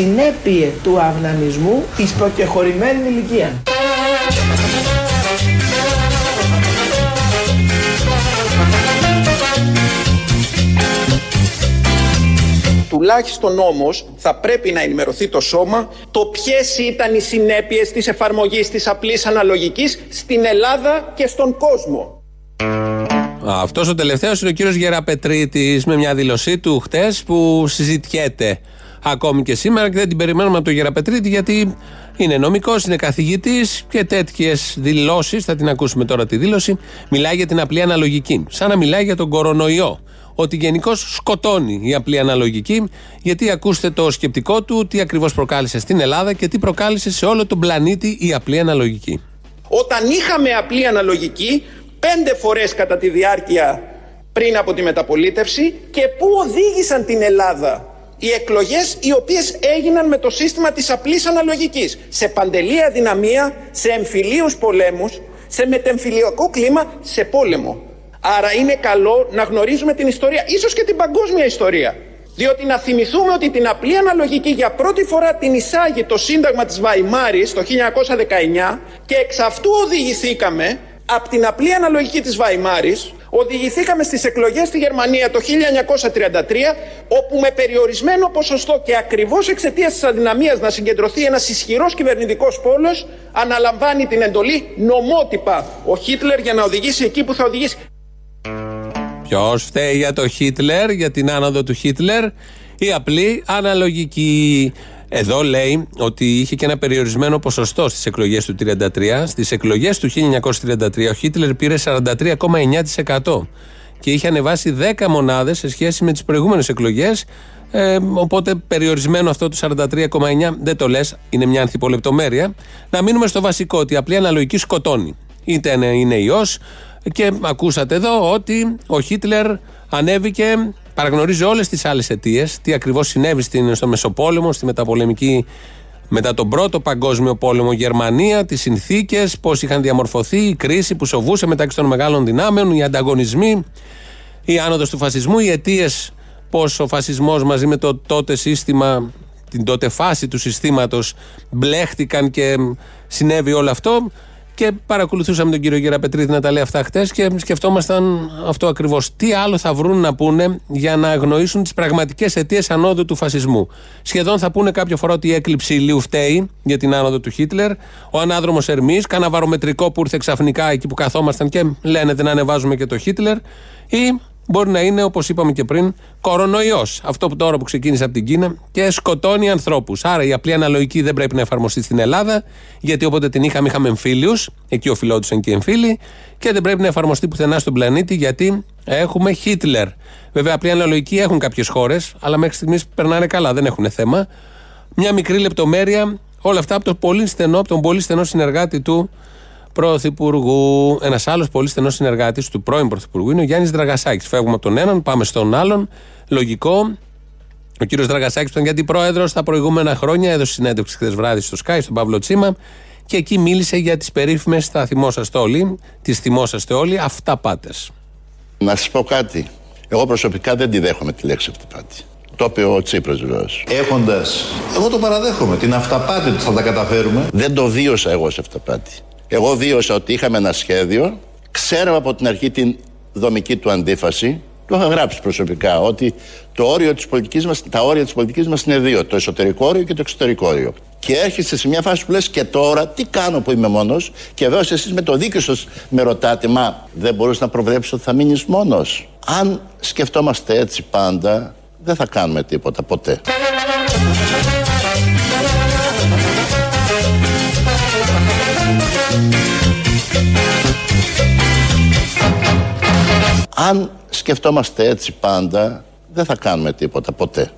συνέπειε του αυνανισμού εις προκεχωρημένης ηλικίας. τουλάχιστον όμως θα πρέπει να ενημερωθεί το σώμα το ποιες ήταν οι συνέπειες της εφαρμογής της απλής αναλογικής στην Ελλάδα και στον κόσμο. Αυτός ο τελευταίος είναι ο κύριος Γεραπετρίτης με μια δήλωσή του χτες που συζητιέται ακόμη και σήμερα και δεν την περιμένουμε από τον Γεραπετρίτη γιατί είναι νομικός, είναι καθηγητής και τέτοιες δηλώσεις, θα την ακούσουμε τώρα τη δήλωση, μιλάει για την απλή αναλογική. Σαν να μιλάει για τον κορονοϊό ότι γενικώς σκοτώνει η απλή αναλογική, γιατί ακούστε το σκεπτικό του, τι ακριβώς προκάλεσε στην Ελλάδα και τι προκάλεσε σε όλο τον πλανήτη η απλή αναλογική. Όταν είχαμε απλή αναλογική, πέντε φορές κατά τη διάρκεια πριν από τη μεταπολίτευση και πού οδήγησαν την Ελλάδα οι εκλογές οι οποίες έγιναν με το σύστημα της απλής αναλογικής σε παντελή αδυναμία, σε εμφυλίους πολέμους, σε μετεμφυλιακό κλίμα, σε πόλεμο. Άρα είναι καλό να γνωρίζουμε την ιστορία, ίσως και την παγκόσμια ιστορία. Διότι να θυμηθούμε ότι την απλή αναλογική για πρώτη φορά την εισάγει το Σύνταγμα της Βαϊμάρης το 1919 και εξ αυτού οδηγηθήκαμε από την απλή αναλογική της Βαϊμάρης οδηγηθήκαμε στις εκλογές στη Γερμανία το 1933 όπου με περιορισμένο ποσοστό και ακριβώς εξαιτίας της αδυναμίας να συγκεντρωθεί ένας ισχυρός κυβερνητικός πόλος αναλαμβάνει την εντολή νομότυπα ο Χίτλερ για να οδηγήσει εκεί που θα οδηγήσει. Ποιος φταίει για το Χίτλερ, για την άνοδο του Χίτλερ, η απλή αναλογική. Εδώ λέει ότι είχε και ένα περιορισμένο ποσοστό στις εκλογές του 1933. Στις εκλογές του 1933 ο Χίτλερ πήρε 43,9% και είχε ανεβάσει 10 μονάδες σε σχέση με τις προηγούμενες εκλογές. Ε, οπότε περιορισμένο αυτό το 43,9 δεν το λες, είναι μια ανθιπολεπτομέρεια. Να μείνουμε στο βασικό, ότι η απλή αναλογική σκοτώνει. Είτε είναι ιός, και ακούσατε εδώ ότι ο Χίτλερ ανέβηκε, παραγνωρίζει όλες τις άλλες αιτίες, τι ακριβώς συνέβη στο Μεσοπόλεμο, στη μεταπολεμική μετά τον πρώτο παγκόσμιο πόλεμο. Γερμανία, τι συνθήκες, πώς είχαν διαμορφωθεί, η κρίση που σοβούσε μεταξύ των μεγάλων δυνάμεων, οι ανταγωνισμοί, η άνοδος του φασισμού, οι αιτίες πώς ο φασισμός μαζί με το τότε σύστημα, την τότε φάση του συστήματος μπλέχτηκαν και συνέβη όλο αυτό. Και παρακολουθούσαμε τον κύριο Γεραπετρίδη να τα λέει αυτά χτες και σκεφτόμασταν αυτό ακριβώς. Τι άλλο θα βρουν να πούνε για να αγνοήσουν τις πραγματικές αιτίες ανόδου του φασισμού; Σχεδόν θα πούνε κάποια φορά ότι η έκλειψη ηλίου φταίει για την άνοδο του Χίτλερ. Ο ανάδρομος Ερμής, κάνα βαρομετρικό που ήρθε ξαφνικά εκεί που καθόμασταν και λένε δεν ανεβάζουμε και το Χίτλερ. Ή μπορεί να είναι, όπως είπαμε και πριν, κορονοϊός. Αυτό που τώρα που ξεκίνησε από την Κίνα και σκοτώνει ανθρώπους. Άρα η απλή αναλογική δεν πρέπει να εφαρμοστεί στην Ελλάδα, γιατί όποτε την είχαμε, είχαμε εμφύλιους. Εκεί οφειλόντουσαν και οι εμφύλοι. Και δεν πρέπει να εφαρμοστεί πουθενά στον πλανήτη, γιατί έχουμε Χίτλερ. Βέβαια, απλή αναλογική έχουν κάποιες χώρες, αλλά μέχρι στιγμής περνάνε καλά, δεν έχουν θέμα. Μια μικρή λεπτομέρεια, όλα αυτά από, το πολύ στενό, από τον πολύ στενό συνεργάτη του, Πρωθυπουργού. Ένας άλλος πολύ στενός συνεργάτης του πρώην Πρωθυπουργού είναι ο Γιάννης Δραγασάκης. Φεύγουμε από τον έναν, πάμε στον άλλον. Λογικό. Ο κύριος Δραγασάκης ήταν γιατί πρόεδρο τα προηγούμενα χρόνια, έδωσε συνέντευξη χθες βράδυ στο Sky, στον Παύλο Τσίμα και εκεί μίλησε για τις περίφημες, θα θυμόσαστε όλοι, τις θυμόσαστε όλοι, αυταπάτε. Να σας πω κάτι. Εγώ προσωπικά δεν τη δέχομαι τη λέξη αυταπάτη. Το είπε ο Τσίπρας βεβαίως. Έχοντας. Εγώ το παραδέχομαι. Την αυταπάτη ότι θα τα καταφέρουμε. Δεν το βίωσα εγώ σε αυταπάτη. Εγώ βίωσα ότι είχαμε ένα σχέδιο, ξέραμε από την αρχή την δομική του αντίφαση, το είχα γράψει προσωπικά, ότι το όριο της πολιτικής μας, τα όρια της πολιτικής μας είναι δύο, το εσωτερικό όριο και το εξωτερικό όριο. Και έρχεσαι σε μια φάση που λες και τώρα τι κάνω που είμαι μόνος; Και βέβαια εσείς με το δίκιο σας με ρωτάτε μα δεν μπορείς να προβλέψεις ότι θα μείνεις μόνος; Αν σκεφτόμαστε έτσι πάντα δεν θα κάνουμε τίποτα ποτέ. Αν σκεφτόμαστε έτσι πάντα, δεν θα κάνουμε τίποτα ποτέ.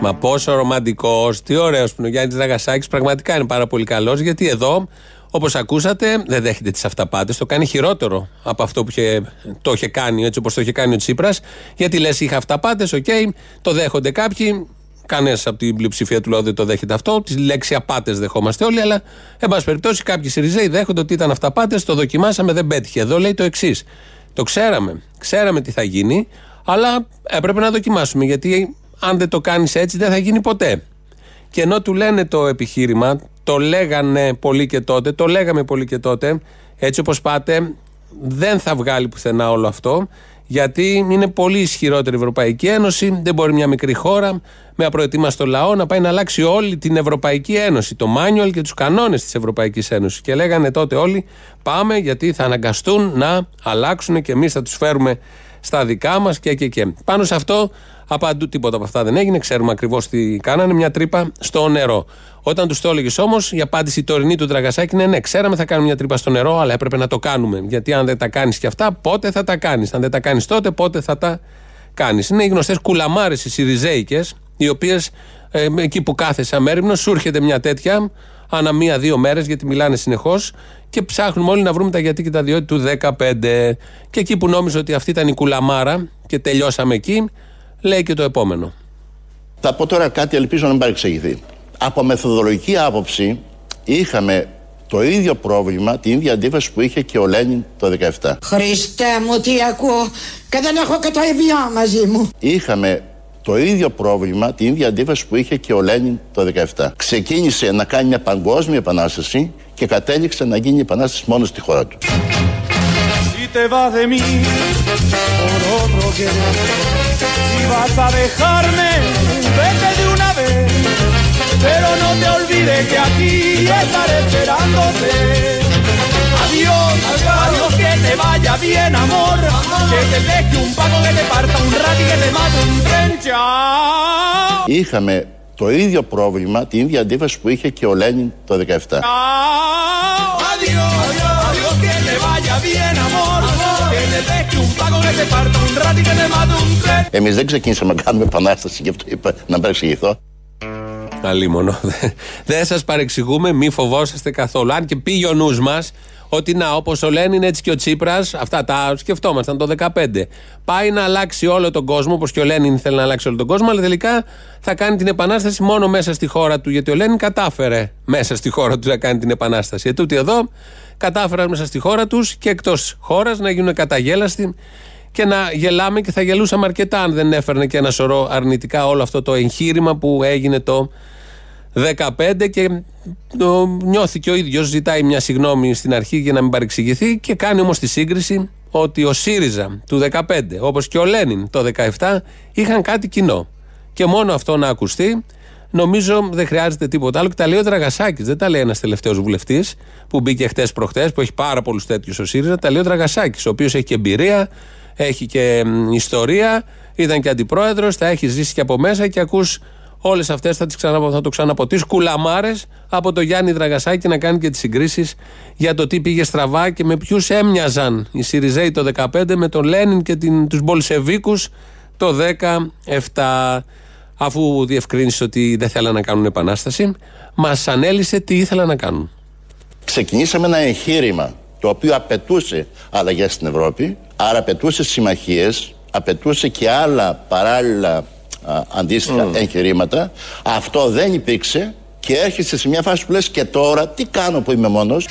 Μα πόσο ρομαντικό, τι ωραίος που είναι ο Γιάννης Δραγασάκη. Πραγματικά είναι πάρα πολύ καλός, γιατί εδώ, όπως ακούσατε, δεν δέχεται τις αυταπάτες. Το κάνει χειρότερο από αυτό που είχε, το είχε κάνει, έτσι όπως το είχε κάνει ο Τσίπρας. Γιατί λες, είχα αυταπάτες, οκ, okay, το δέχονται κάποιοι. Κανένας από την πλειοψηφία του λαού δεν το δέχεται αυτό. Τη λέξη απάτες δεχόμαστε όλοι, αλλά εν πάση περιπτώσει κάποιοι Σιριζέοι δέχονται ότι ήταν αυταπάτες, το δοκιμάσαμε, δεν πέτυχε. Εδώ λέει το εξής. Το ξέραμε. Ξέραμε τι θα γίνει, αλλά έπρεπε να δοκιμάσουμε. Γιατί αν δεν το κάνεις έτσι, δεν θα γίνει ποτέ. Και ενώ του λένε το επιχείρημα, το λέγανε πολύ και τότε, το λέγαμε πολύ και τότε, έτσι όπως πάτε, δεν θα βγάλει πουθενά όλο αυτό. Γιατί είναι πολύ ισχυρότερη η Ευρωπαϊκή Ένωση. Δεν μπορεί μια μικρή χώρα με απροετοίμαστο λαό να πάει να αλλάξει όλη την Ευρωπαϊκή Ένωση. Το μάνιουαλ και τους κανόνες της Ευρωπαϊκής Ένωσης. Και λέγανε τότε όλοι, πάμε γιατί θα αναγκαστούν να αλλάξουν και εμείς θα τους φέρουμε στα δικά μας και, και, και. Πάνω σε αυτό, απαντού τίποτα από αυτά δεν έγινε. Ξέρουμε ακριβώς τι κάνανε. Μια τρύπα στο νερό. Όταν τους το έλεγες όμως, η απάντηση τωρινή του Τραγασάκη είναι ναι, ξέραμε θα κάνουμε μια τρύπα στο νερό, αλλά έπρεπε να το κάνουμε. Γιατί αν δεν τα κάνεις και αυτά, πότε θα τα κάνεις. Αν δεν τα κάνεις τότε, πότε θα τα κάνεις. Είναι οι γνωστές κουλαμάρες οι Σιριζέικες, οι οποίες ε, εκεί που κάθεσαι αμέριμνο, σου έρχεται μια τέτοια ανά μία-δύο μέρες, γιατί μιλάνε συνεχώς και ψάχνουμε όλοι να βρούμε τα γιατί και τα διότι του 15. Και εκεί που νόμιζε ότι αυτή ήταν η κουλαμάρα και τελειώσαμε εκεί, λέει και το επόμενο. Θα πω τώρα κάτι, ελπίζω να μην παρεξηγηθεί. Από μεθοδολογική άποψη είχαμε το ίδιο πρόβλημα, την ίδια αντίφαση που είχε και ο Λένιν το 17. Χριστέ μου, τι ακούω και δεν έχω και το ιδιό μαζί μου. Είχαμε το ίδιο πρόβλημα, την ίδια αντίφαση που είχε και ο Λένιν το 17. Ξεκίνησε να κάνει μια παγκόσμια επανάσταση και κατέληξε να γίνει επανάσταση μόνο στη χώρα του. Pero no te olvides que aquí estaré esperándote. Adiós, adiós, que te vaya bien, amor. Que te deje un pago, que te parta un rat y que te mate un tren. Chao. Είχαμε το ίδιο πρόβλημα, την ίδια αντίφαση που είχε και ο Λένιν το 17. Adiós, adiós, que te vaya Bien, amor. Que te deje un pago, que te parta un rat y que te mate un tren. Εμείς δεν ξεκίνησαμε να κάνουμε επανάσταση, γι' αυτό είπα να παρεξηγηθώ. Αλίμονο. Δεν σας παρεξηγούμε, μη φοβόσαστε καθόλου. Αν και πήγε ο νους μας ότι να, όπως ο Λένιν, έτσι και ο Τσίπρας, αυτά τα σκεφτόμασταν το 2015. Πάει να αλλάξει όλο τον κόσμο, όπως και ο Λένιν θέλει να αλλάξει όλο τον κόσμο, αλλά τελικά θα κάνει την επανάσταση μόνο μέσα στη χώρα του. Γιατί ο Λένιν κατάφερε μέσα στη χώρα του να κάνει την επανάσταση. Ετούτοι εδώ κατάφεραν μέσα στη χώρα τους και εκτός χώρας να γίνουν καταγέλαστοι και να γελάμε και θα γελούσαμε αρκετά αν δεν έφερνε και ένα σωρό αρνητικά όλο αυτό το εγχείρημα που έγινε το 15 και το νιώθει και ο ίδιος ζητάει μια συγνώμη στην αρχή για να μην παρεξηγηθεί και κάνει όμως τη σύγκριση ότι ο ΣΥΡΙΖΑ του 15 όπως και ο Λένιν το 17 είχαν κάτι κοινό. Και μόνο αυτό να ακουστεί Νομίζω δεν χρειάζεται τίποτα άλλο. Και τα λέει ο Δραγασάκης. Δεν τα λέει ένας τελευταίος βουλευτής που μπήκε χτες προχτές, που έχει πάρα πολλούς τέτοιους ο ΣΥΡΙΖΑ. Τα λέει ο Δραγασάκης, ο οποίος έχει και εμπειρία, έχει και ιστορία, ήταν και αντιπρόεδρος, τα έχει ζήσει και από μέσα και ακούς όλες αυτές θα, ξανα, θα το ξαναποτείς. Κουλαμάρες από το Γιάννη Δραγασάκη να κάνει και τις συγκρίσεις για το τι πήγε στραβά και με ποιους έμοιαζαν οι Σιριζέοι το 2015 με τον Λένιν και τους Μπολσεβίκους το 17. Αφού διευκρίνησε ότι δεν θέλανε να κάνουν επανάσταση, μας ανέλησε τι ήθελαν να κάνουν. Ξεκινήσαμε ένα εγχείρημα το οποίο απαιτούσε αλλαγές στην Ευρώπη, άρα απαιτούσε συμμαχίες, απαιτούσε και άλλα παράλληλα α, αντίστοιχα mm. εγχειρήματα. Αυτό δεν υπήρξε και έρχεσαι σε μια φάση που λες και τώρα τι κάνω που είμαι μόνος;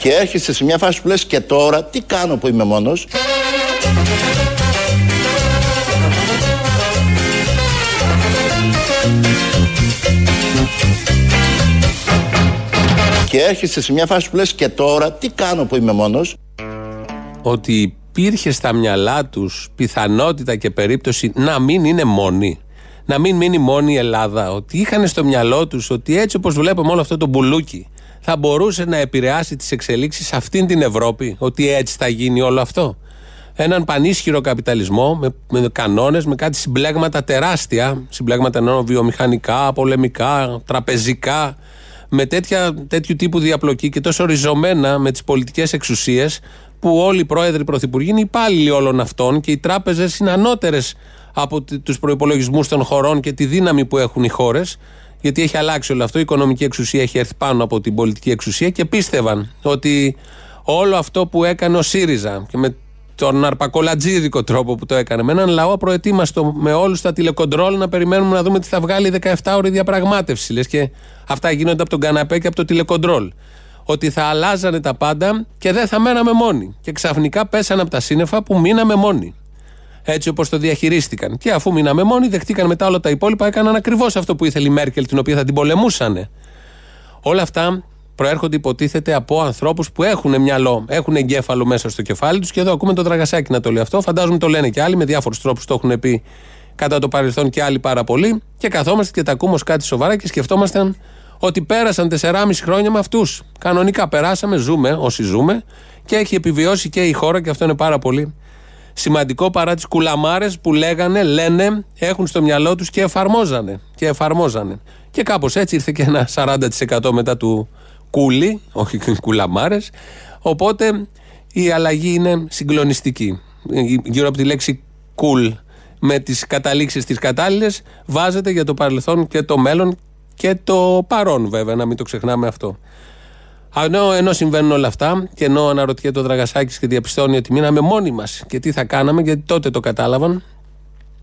Και έρχεσαι σε μια φάση που λες και τώρα τι κάνω που είμαι μόνος; Και έρχεσαι σε μια φάση που λες και τώρα τι κάνω που είμαι μόνος; Ότι υπήρχε στα μυαλά τους πιθανότητα και περίπτωση να μην είναι μόνοι. Να μην μείνει μόνη η Ελλάδα. Ότι είχαν στο μυαλό τους ότι έτσι όπως βλέπουμε όλο αυτό το μπουλούκι θα μπορούσε να επηρεάσει τις εξελίξεις σε αυτήν την Ευρώπη. Ότι έτσι θα γίνει όλο αυτό έναν πανίσχυρο καπιταλισμό με, με κανόνες, με κάτι συμπλέγματα τεράστια. Συμπλέγματα εννοώ βιομηχανικά, πολεμικά, τραπεζικά, με τέτοια, τέτοιου τύπου διαπλοκή και τόσο ριζωμένα με τις πολιτικές εξουσίες που όλοι οι πρόεδροι, πρωθυπουργοί είναι υπάλληλοι όλων αυτών και οι τράπεζες είναι ανώτερες από τους προπολογισμού των χωρών και τη δύναμη που έχουν οι χώρες. Γιατί έχει αλλάξει όλο αυτό. Η οικονομική εξουσία έχει έρθει πάνω από την πολιτική εξουσία και πίστευαν ότι όλο αυτό που έκανε ο ΣΥΡΙΖΑ και με τον αρπακολατζίδικο τρόπο που το έκανε. Με έναν λαό προετοίμαστο με όλους τα τηλεκοντρόλ να περιμένουμε να δούμε τι θα βγάλει η 17ωρη διαπραγμάτευση. Λες και αυτά γίνονται από τον καναπέ και από το τηλεκοντρόλ. ότι θα αλλάζανε τα πάντα και δεν θα μέναμε μόνοι. Και ξαφνικά πέσανε από τα σύννεφα που μείναμε μόνοι. Έτσι όπως το διαχειρίστηκαν. Και αφού μείναμε μόνοι, δεχτήκαν μετά όλα τα υπόλοιπα, έκαναν ακριβώς αυτό που ήθελε η Μέρκελ, την οποία θα την πολεμούσαν. Όλα αυτά προέρχονται, υποτίθεται, από ανθρώπους που έχουν μυαλό, έχουν εγκέφαλο μέσα στο κεφάλι τους. Και εδώ ακούμε το Δραγασάκι να το λέει αυτό. Φαντάζομαι το λένε και άλλοι με διάφορους τρόπους το έχουν πει κατά το παρελθόν και άλλοι πάρα πολύ. Και καθόμαστε και τα ακούμε ως κάτι σοβαρά και σκεφτόμαστε ότι πέρασαν 4,5 χρόνια με αυτούς. Κανονικά περάσαμε, ζούμε όσοι ζούμε και έχει επιβιώσει και η χώρα και αυτό είναι πάρα πολύ σημαντικό παρά τις κουλαμάρες που λέγανε, λένε, έχουν στο μυαλό τους και εφαρμόζανε. Και εφαρμόζανε. Και κάπως έτσι ήρθε και ένα 40% μετά του κούλι, όχι κουλαμάρες. Οπότε η αλλαγή είναι συγκλονιστική. Γύρω από τη λέξη cool με τις καταλήξεις τις κατάλληλες βάζεται για το παρελθόν και το μέλλον και το παρόν βέβαια να μην το ξεχνάμε αυτό. Ενώ, ενώ συμβαίνουν όλα αυτά και ενώ αναρωτιέται ο Δραγασάκης και διαπιστώνει ότι μείναμε μόνοι μας και τι θα κάναμε γιατί τότε το κατάλαβαν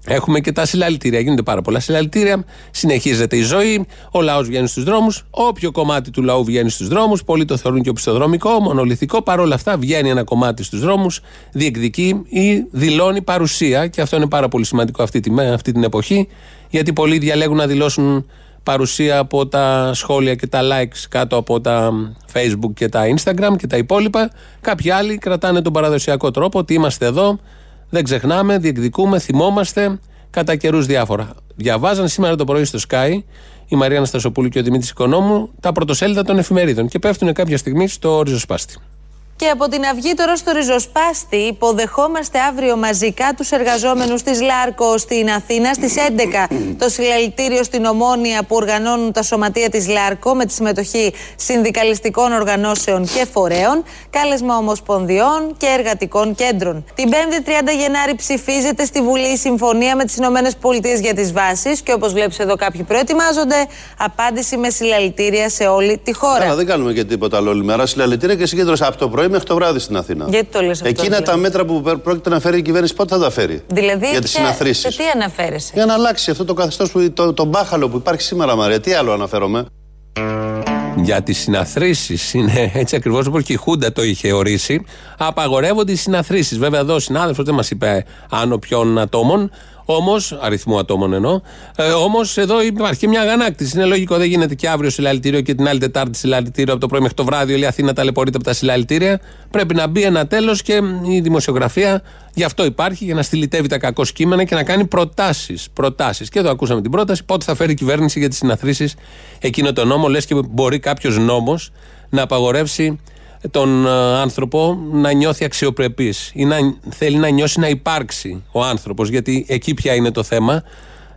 Έχουμε και τα συλλαλητήρια. Γίνονται πάρα πολλά συλλαλητήρια. Συνεχίζεται η ζωή. Ο λαός βγαίνει στους δρόμους. Όποιο κομμάτι του λαού βγαίνει στους δρόμους, πολλοί το θεωρούν και οπισθοδρομικό, μονολυθικό. Παρ' όλα αυτά βγαίνει ένα κομμάτι στους δρόμους, διεκδικεί ή δηλώνει παρουσία. Και αυτό είναι πάρα πολύ σημαντικό αυτή, τη, αυτή την εποχή, γιατί πολλοί διαλέγουν να δηλώσουν παρουσία από τα σχόλια και τα likes κάτω από τα facebook και τα instagram και τα υπόλοιπα. Κάποιοι άλλοι κρατάνε τον παραδοσιακό τρόπο ότι είμαστε εδώ, δεν ξεχνάμε, διεκδικούμε, θυμόμαστε κατά καιρούς διάφορα. Διαβάζαν σήμερα το πρωί στο Sky η Μαρία Αναστασοπούλου και ο Δημήτρης Οικονόμου τα πρωτοσέλιδα των εφημερίδων και πέφτουν κάποια στιγμή στο ριζοσπάστη. Και από την Αυγή τώρα στο Ριζοσπάστη υποδεχόμαστε αύριο μαζικά τους εργαζόμενους της ΛΑΡΚΟ στην Αθήνα στις 11 το συλλαλητήριο στην Ομόνια που οργανώνουν τα σωματεία της ΛΑΡΚΟ με τη συμμετοχή συνδικαλιστικών οργανώσεων και φορέων, κάλεσμα ομοσπονδιών και εργατικών κέντρων. Την 5η 30 Γενάρη ψηφίζεται στη Βουλή η συμφωνία με τις Ηνωμένες Πολιτείες για τις βάσεις και όπως βλέπεις εδώ κάποιοι προετοιμάζονται απάντηση με συλλαλητήρια σε όλη τη χώρα. Άρα δεν κάνουμε και τίποτα άλλο όλη μέρα. Συλλαλητήρια και συγκέντρωση από το πρωί πρωί μέχρι το βράδυ στην Αθήνα. Γιατί το λες αυτό. Εκείνα δηλαδή; τα μέτρα που πρόκειται να φέρει η κυβέρνηση, πότε θα τα φέρει; Δηλαδή, για τις συναθρήσεις. Σε τι αναφέρεσαι; Για να αλλάξει αυτό το καθεστώς, το, το μπάχαλο που υπάρχει σήμερα, Μαρία. Τι άλλο αναφέρομαι; Για τις συναθρήσεις είναι έτσι ακριβώς όπως και η Χούντα το είχε ορίσει. Απαγορεύονται οι συναθρήσεις. Βέβαια, εδώ ο συνάδελφος δεν μας είπε άνω ποιων ατόμων. Όμως, αριθμού ατόμων εννοώ, ε, όμως εδώ υπάρχει και μια αγανάκτηση. Είναι λογικό, δεν γίνεται και αύριο συλλαλητήριο και την άλλη Τετάρτη συλλαλητήριο από το πρωί μέχρι το βράδυ. Όλη η Αθήνα ταλαιπωρείται από τα συλλαλητήρια. Πρέπει να μπει ένα τέλος και η δημοσιογραφία γι' αυτό υπάρχει, για να στυλιτεύει τα κακό κείμενα και να κάνει προτάσεις. Προτάσεις. Και εδώ ακούσαμε την πρόταση πότε θα φέρει η κυβέρνηση για τις συναθρήσεις εκείνο το νόμο. Λες και μπορεί κάποιος νόμος να απαγορεύσει τον ε, άνθρωπο να νιώθει αξιοπρεπής ή να θέλει να νιώσει να υπάρξει ο άνθρωπος. Γιατί εκεί πια είναι το θέμα.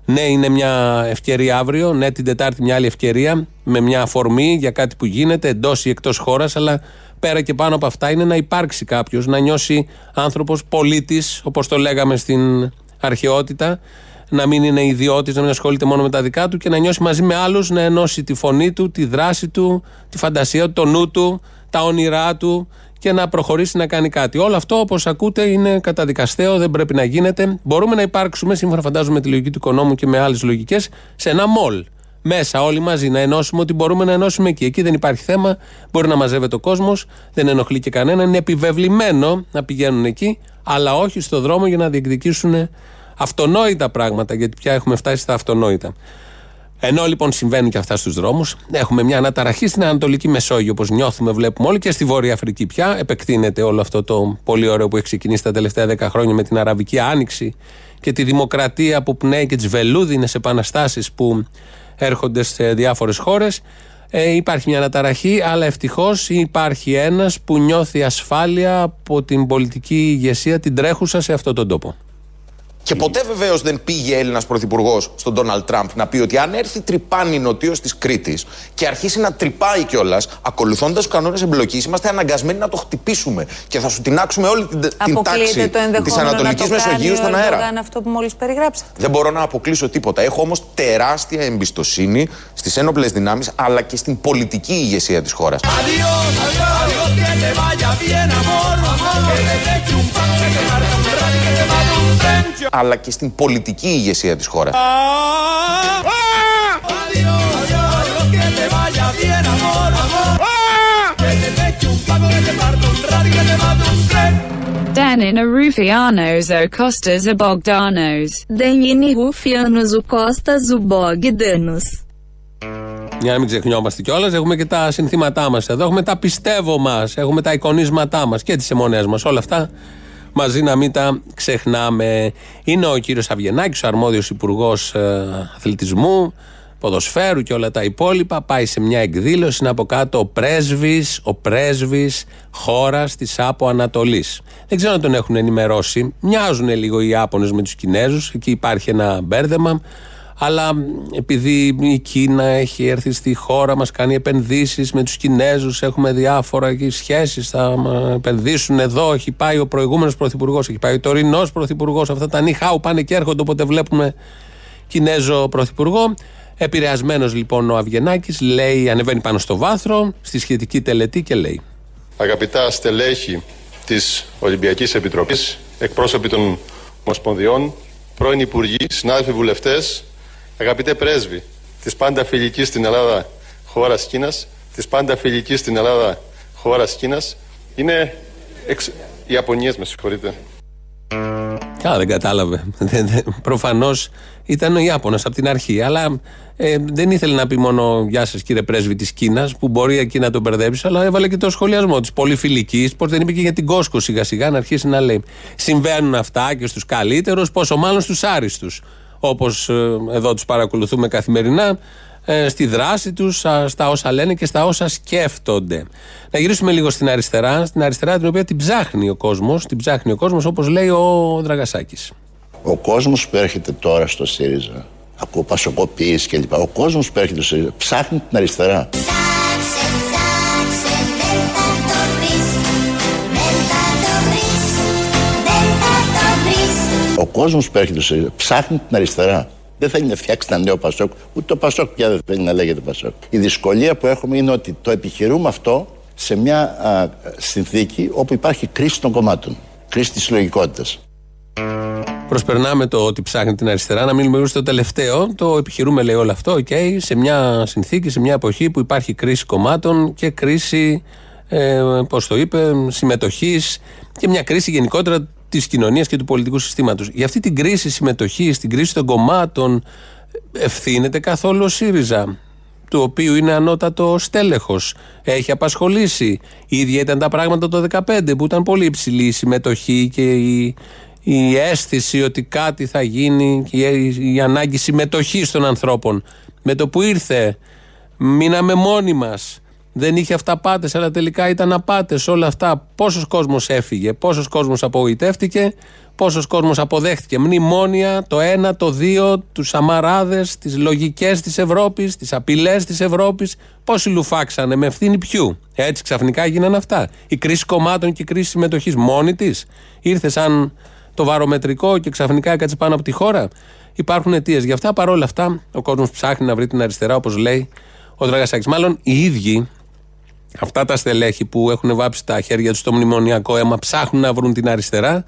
Ναι, είναι μια ευκαιρία αύριο. Ναι, την Τετάρτη μια άλλη ευκαιρία με μια αφορμή για κάτι που γίνεται εντός ή εκτός χώρας. Αλλά πέρα και πάνω από αυτά είναι να υπάρξει κάποιος, να νιώσει άνθρωπος πολίτης, όπως το λέγαμε στην αρχαιότητα, να μην είναι ιδιώτης, να μην ασχολείται μόνο με τα δικά του και να νιώσει μαζί με άλλους, να ενώσει τη φωνή του, τη δράση του, τη φαντασία του, το νου του, τα όνειρά του και να προχωρήσει να κάνει κάτι. Όλο αυτό, όπως ακούτε, είναι καταδικαστέο, δεν πρέπει να γίνεται. Μπορούμε να υπάρξουμε, σύμφωνα φαντάζομαι με τη λογική του οικονόμου και με άλλες λογικές, σε ένα μολ. Μέσα όλοι μαζί να ενώσουμε ότι μπορούμε να ενώσουμε εκεί. Εκεί δεν υπάρχει θέμα. Μπορεί να μαζεύεται ο κόσμος, δεν ενοχλεί και κανένα. Είναι επιβεβλημένο να πηγαίνουν εκεί, αλλά όχι στο δρόμο για να διεκδικήσουν αυτονόητα πράγματα, γιατί πια έχουμε φτάσει στα αυτονόητα. Ενώ λοιπόν συμβαίνουν και αυτά στους δρόμους, έχουμε μια αναταραχή στην Ανατολική Μεσόγειο, όπως νιώθουμε, βλέπουμε όλοι και στη Βόρεια Αφρική πια. Επεκτείνεται όλο αυτό το πολύ ωραίο που έχει ξεκινήσει τα τελευταία δέκα χρόνια με την Αραβική Άνοιξη και τη δημοκρατία που πνέει και τις βελούδινες επαναστάσεις που έρχονται σε διάφορες χώρες. Ε, υπάρχει μια αναταραχή, αλλά ευτυχώς υπάρχει ένας που νιώθει ασφάλεια από την πολιτική ηγεσία, την τρέχουσα σε αυτόν τον τόπο. Και ποτέ βεβαίως δεν πήγε Έλληνας πρωθυπουργός στον Ντόναλτ Τραμπ να πει ότι αν έρθει τρυπάνι νοτίω της Κρήτης και αρχίσει να τρυπάει κιόλας, ακολουθώντας τους κανόνες εμπλοκής, είμαστε αναγκασμένοι να το χτυπήσουμε και θα σου τεινάξουμε όλη την, την τάξη της Ανατολικής Μεσογείου στον αέρα. αυτό που μόλις περιγράψατε. Δεν μπορώ να αποκλείσω τίποτα. Έχω όμως τεράστια εμπιστοσύνη στις ένοπλες δυνάμεις αλλά και στην πολιτική ηγεσία της χώρας αλλά και στην πολιτική ηγεσία της χώρας. radica que te mate un tren. Danina Rufianos o Costas o Bogdanos. Danini Rufianos o Costas o Bogdanos. Για να μην ξεχνιόμαστε κιόλας, έχουμε και τα συνθήματά μας εδώ. Έχουμε τα πιστεύω μας, έχουμε τα εικονίσματά μας και τις αιμονές μας. Όλα αυτά μαζί να μην τα ξεχνάμε. Είναι ο κύριος Αβγενάκης, ο αρμόδιος υπουργός ε, αθλητισμού, ποδοσφαίρου και όλα τα υπόλοιπα. Πάει σε μια εκδήλωση, είναι από κάτω ο πρέσβης, ο πρέσβης χώρας της Άπο Ανατολής. Δεν ξέρω αν τον έχουν ενημερώσει. Μοιάζουν λίγο οι Ιάπωνε με τους Κινέζους. Εκεί υπάρχει ένα μπέρδεμα. Αλλά επειδή η Κίνα έχει έρθει στη χώρα μας, κάνει επενδύσεις με τους Κινέζους, έχουμε διάφορα σχέσεις, θα επενδύσουν εδώ, έχει πάει ο προηγούμενος πρωθυπουργός, έχει πάει ο τωρινός πρωθυπουργός, αυτά τα νιχάου πάνε και έρχονται, οπότε βλέπουμε Κινέζο πρωθυπουργό. Επηρεασμένος λοιπόν ο Αυγενάκης, λέει, ανεβαίνει πάνω στο βάθρο, στη σχετική τελετή και λέει. Αγαπητά στελέχη της Ολυμπιακής Επιτροπής, εκπρόσωποι των Ομοσπονδιών, πρώην Υπουργοί, συνάδελφοι βουλευτές, Αγαπητέ πρέσβη της πάντα φιλική στην Ελλάδα χώρας Κίνας, της πάντα φιλική στην Ελλάδα χώρας Κίνας, είναι εξ... Ιαπωνία, με συγχωρείτε. Καλά, δεν κατάλαβε. Προφανώς ήταν ο Ιάπωνας από την αρχή. Αλλά ε, δεν ήθελε να πει μόνο Γεια σας, κύριε πρέσβη της Κίνας, που μπορεί εκεί να τον μπερδέψει, αλλά έβαλε και το σχολιασμό της πολύ φιλική. Πώ δεν είπε και για την Κόσκο σιγά σιγά να αρχίσει να λέει. Συμβαίνουν αυτά και στους καλύτερους, πόσο μάλλον στους άριστους όπως ε, εδώ τους παρακολουθούμε καθημερινά, ε, στη δράση τους, στα όσα λένε και στα όσα σκέφτονται. Να γυρίσουμε λίγο στην αριστερά, στην αριστερά την οποία την ψάχνει ο κόσμος, την ψάχνει ο κόσμος όπως λέει ο Δραγασάκης. Ο κόσμος που έρχεται τώρα στο ΣΥΡΙΖΑ, ακούω πασοκοποίηση κλπ. Ο κόσμος που έρχεται στο ΣΥΡΙΖΑ ψάχνει την αριστερά. Ο κόσμος που έρχεται στο ψάχνει την αριστερά. Δεν θέλει να φτιάξει ένα νέο Πασόκ, ούτε το Πασόκ πια δεν θέλει να λέγεται Πασόκ. Η δυσκολία που έχουμε είναι ότι το επιχειρούμε αυτό σε μια α, συνθήκη όπου υπάρχει κρίση των κομμάτων. Κρίση της συλλογικότητας. Προσπερνάμε το ότι ψάχνει την αριστερά, να μείνουμε στο τελευταίο. Το επιχειρούμε, λέει όλο αυτό, okay, σε μια συνθήκη, σε μια εποχή που υπάρχει κρίση κομμάτων και κρίση, ε, πώς το είπε, συμμετοχής και μια κρίση γενικότερα της κοινωνίας και του πολιτικού συστήματος. Για αυτή την κρίση συμμετοχής, την κρίση των κομμάτων, ευθύνεται καθόλου ο ΣΥΡΙΖΑ, του οποίου είναι ανώτατο στέλεχος. Έχει απασχολήσει. Η ίδια ήταν τα πράγματα το 2015, που ήταν πολύ υψηλή η συμμετοχή και η, η αίσθηση ότι κάτι θα γίνει και η, η ανάγκη συμμετοχής των ανθρώπων. Με το που ήρθε, μείναμε μόνοι μας δεν είχε αυταπάτες, αλλά τελικά ήταν απάτες όλα αυτά. Πόσος κόσμος έφυγε, πόσος κόσμος απογοητεύτηκε, πόσος κόσμος αποδέχτηκε μνημόνια, το ένα, το δύο, τους αμαράδες, τις λογικές της Ευρώπης, τις απειλές της Ευρώπης. Πόσοι λουφάξανε, με ευθύνη ποιου. Έτσι ξαφνικά έγιναν αυτά. Η κρίση κομμάτων και η κρίση συμμετοχής μόνη της ήρθε σαν το βαρομετρικό και ξαφνικά έκατσε πάνω από τη χώρα. Υπάρχουν αιτίες γι' αυτά. Παρ' όλα αυτά, ο κόσμος ψάχνει να βρει την αριστερά, όπως λέει ο Δραγασάκης. Μάλλον οι ίδιοι Αυτά τα στελέχη που έχουν βάψει τα χέρια τους στο μνημονιακό αίμα ψάχνουν να βρουν την αριστερά,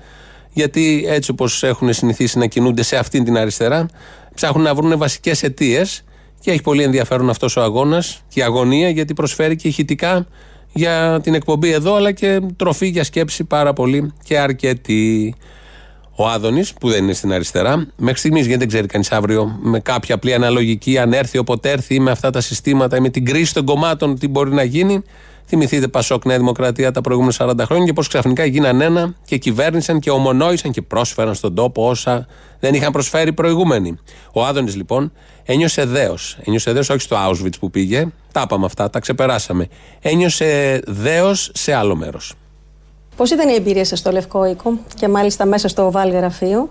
γιατί έτσι όπως έχουν συνηθίσει να κινούνται σε αυτήν την αριστερά, ψάχνουν να βρουν βασικές αιτίες και έχει πολύ ενδιαφέρον αυτός ο αγώνας και η αγωνία, γιατί προσφέρει και ηχητικά για την εκπομπή εδώ, αλλά και τροφή για σκέψη πάρα πολύ και αρκετή. Ο Άδωνης, που δεν είναι στην αριστερά, μέχρι στιγμής γιατί δεν ξέρει κανείς αύριο με κάποια απλή αναλογική, αν έρθει όποτε έρθει, με αυτά τα συστήματα ή με την κρίση των κομμάτων, τι μπορεί να γίνει. Θυμηθείτε Πασόκ Νέα Δημοκρατία τα προηγούμενα 40 χρόνια και πώς ξαφνικά γίναν ένα και κυβέρνησαν και ομονόησαν και πρόσφεραν στον τόπο όσα δεν είχαν προσφέρει προηγούμενοι. Ο Άδωνης λοιπόν ένιωσε δέος. Ένιωσε δέος όχι στο Auschwitz που πήγε, τα είπαμε αυτά, τα ξεπεράσαμε. Ένιωσε δέος σε άλλο μέρος. Πώς ήταν η εμπειρία σας στο Λευκό Οίκο και μάλιστα μέσα στο ΟΒΑΛ γραφείο.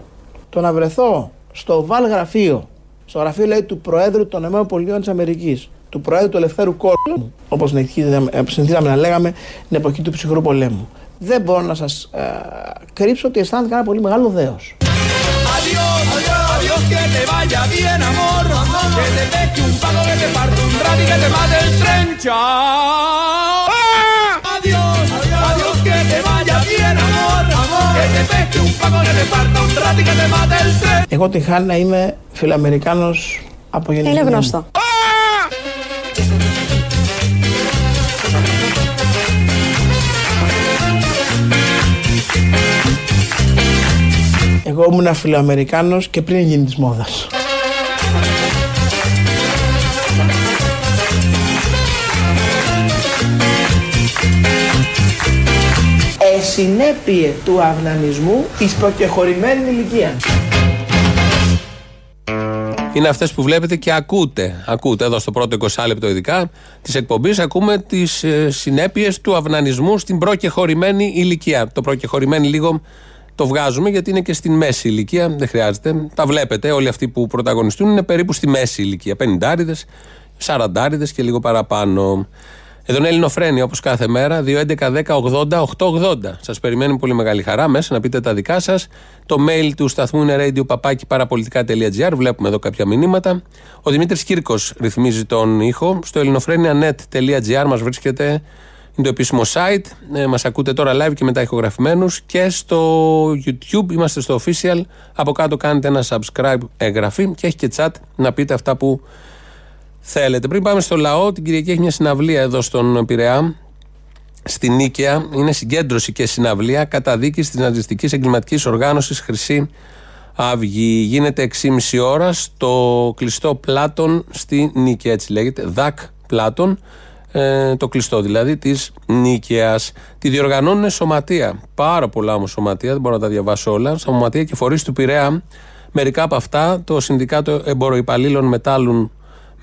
Το να βρεθώ στο ΟΒΑΛ γραφείο, στο γραφείο λέει του Προέδρου των ΗΠΑ, του Προέδρου του Ελευθέρου Κόσμου, όπως συνηθίζαμε να λέγαμε την εποχή του ψυχρού πολέμου. Δεν μπορώ να σας ε, κρύψω ότι αισθάνθηκα ένα πολύ μεγάλο δέος. Εγώ τη Χάννα είμαι φιλαμερικάνος από γενικά. Είναι γνωστό. Εγώ ήμουν φιλοαμερικάνος και πριν γίνει της μόδας. Εσυνέπειε του αυνανισμού εις προκεχωρημένης ηλικίας. Είναι αυτές που βλέπετε και ακούτε. Ακούτε εδώ στο πρώτο 20 λεπτό, ειδικά της εκπομπής, ακούμε τις ε, συνέπειες του αυνανισμού στην προκεχωρημένη ηλικία. Το προκεχωρημένη λίγο το βγάζουμε γιατί είναι και στην μέση ηλικία. Δεν χρειάζεται. Τα βλέπετε. Όλοι αυτοί που πρωταγωνιστούν είναι περίπου στη μέση ηλικία. 50, 40 και λίγο παραπάνω. Εδώ είναι Ελληνοφρένια όπως κάθε μέρα. 2.11.10.80.880. Σας περιμένει πολύ μεγάλη χαρά μέσα να πείτε τα δικά σας. Το mail του σταθμού είναι radio Βλέπουμε εδώ κάποια μηνύματα. Ο Δημήτρης Κύρκος ρυθμίζει τον ήχο. Στο ελληνοφρένια.net.gr μας βρίσκεται. Είναι το επίσημο site. Ε, μας ακούτε τώρα live και μετά ηχογραφημένους. Και στο YouTube είμαστε στο official. Από κάτω κάνετε ένα subscribe εγγραφή και έχει και chat να πείτε αυτά που θέλετε. Πριν πάμε στο λαό, την Κυριακή έχει μια συναυλία εδώ στον Πειραιά, στη Νίκαια. Είναι συγκέντρωση και συναυλία καταδίκης της ναζιστικής εγκληματικής οργάνωσης Χρυσή Αυγή. Γίνεται 6,5 ώρα στο κλειστό Πλάτων στη Νίκαια, έτσι λέγεται. ΔΑΚ Πλάτων. Ε, το κλειστό δηλαδή της Νίκαιας. Τη διοργανώνουν σωματεία. Πάρα πολλά όμως σωματεία, δεν μπορώ να τα διαβάσω όλα. Σωματεία και φορείς του Πειραιά. Μερικά από αυτά το Συνδικάτο Εμποροϊπαλλήλων Μετάλλων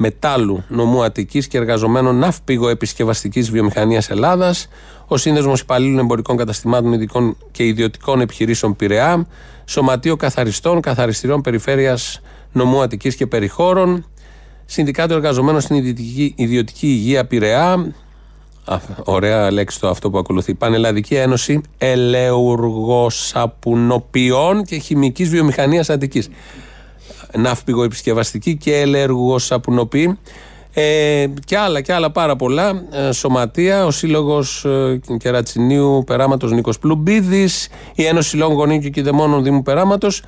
Μετάλλου Νομού Αττικής και εργαζομένων ναυπηγο επισκευαστική βιομηχανίας Ελλάδας, ο Σύνδεσμος Υπαλλήλων Εμπορικών Καταστημάτων Ειδικών και Ιδιωτικών Επιχειρήσεων Πειραιά, Σωματείο Καθαριστών, Καθαριστηρών Περιφέρειας Νομού Αττικής και Περιχώρων, Συνδικάτο Εργαζομένων στην Ιδιωτική, Ιδιωτική Υγεία Πειραιά, Α, ωραία λέξη το αυτό που ακολουθεί. Πανελλαδική Ένωση Ελεουργοσαπουνοποιών και Χημικής Βιομηχανίας Αττικής ναύπηγο επισκευαστική και ελεργοσαπουνοπή ε, και άλλα και άλλα πάρα πολλά ε, σωματεία, ο Σύλλογος ε, Κερατσινίου Περάματος Νίκος Πλουμπίδης, η Ένωση Συλλόγων Γονείων και Κηδεμόνων Δήμου Περάματος.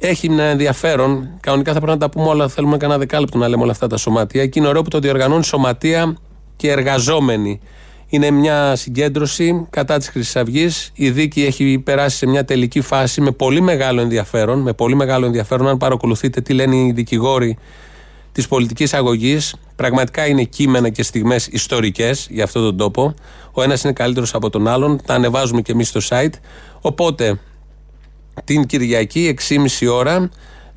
Έχει ένα ενδιαφέρον. Κανονικά θα πρέπει να τα πούμε όλα. Θέλουμε κανένα δεκάλεπτο να λέμε όλα αυτά τα σωματεία. Και είναι ωραίο που το διοργανώνει σωματεία και εργαζόμενοι. Είναι μια συγκέντρωση κατά της Χρυσής Αυγής. Η δίκη έχει περάσει σε μια τελική φάση με πολύ μεγάλο ενδιαφέρον. Με πολύ μεγάλο ενδιαφέρον, αν παρακολουθείτε τι λένε οι δικηγόροι της πολιτικής αγωγής. Πραγματικά είναι κείμενα και στιγμές ιστορικές για αυτόν τον τόπο. Ο ένας είναι καλύτερος από τον άλλον. Τα ανεβάζουμε και εμείς στο site. Οπότε την Κυριακή, 6,5 ώρα,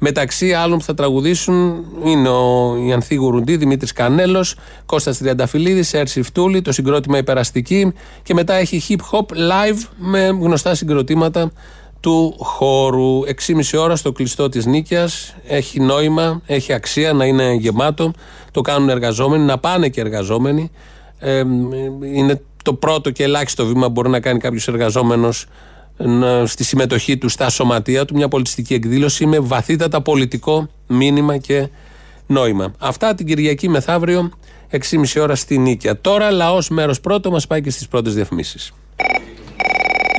Μεταξύ άλλων που θα τραγουδήσουν είναι ο Ιανθή Γουρουντή, Δημήτρης Κανέλος, Κώστας Τριανταφυλλίδης, Έρση Φτούλη, το συγκρότημα Υπεραστική και μετά έχει hip hop live με γνωστά συγκροτήματα του χώρου. 6,5 ώρα στο κλειστό της Νίκαια. Έχει νόημα, έχει αξία να είναι γεμάτο. Το κάνουν εργαζόμενοι, να πάνε και εργαζόμενοι. Ε, είναι το πρώτο και ελάχιστο βήμα που μπορεί να κάνει κάποιος εργαζόμενος στη συμμετοχή του στα σωματεία του, μια πολιτιστική εκδήλωση με βαθύτατα πολιτικό μήνυμα και νόημα. Αυτά την Κυριακή μεθαύριο, 6,5 ώρα στη Νίκαια. Τώρα λαός μέρος πρώτο μας πάει και στις πρώτες διαφημίσεις.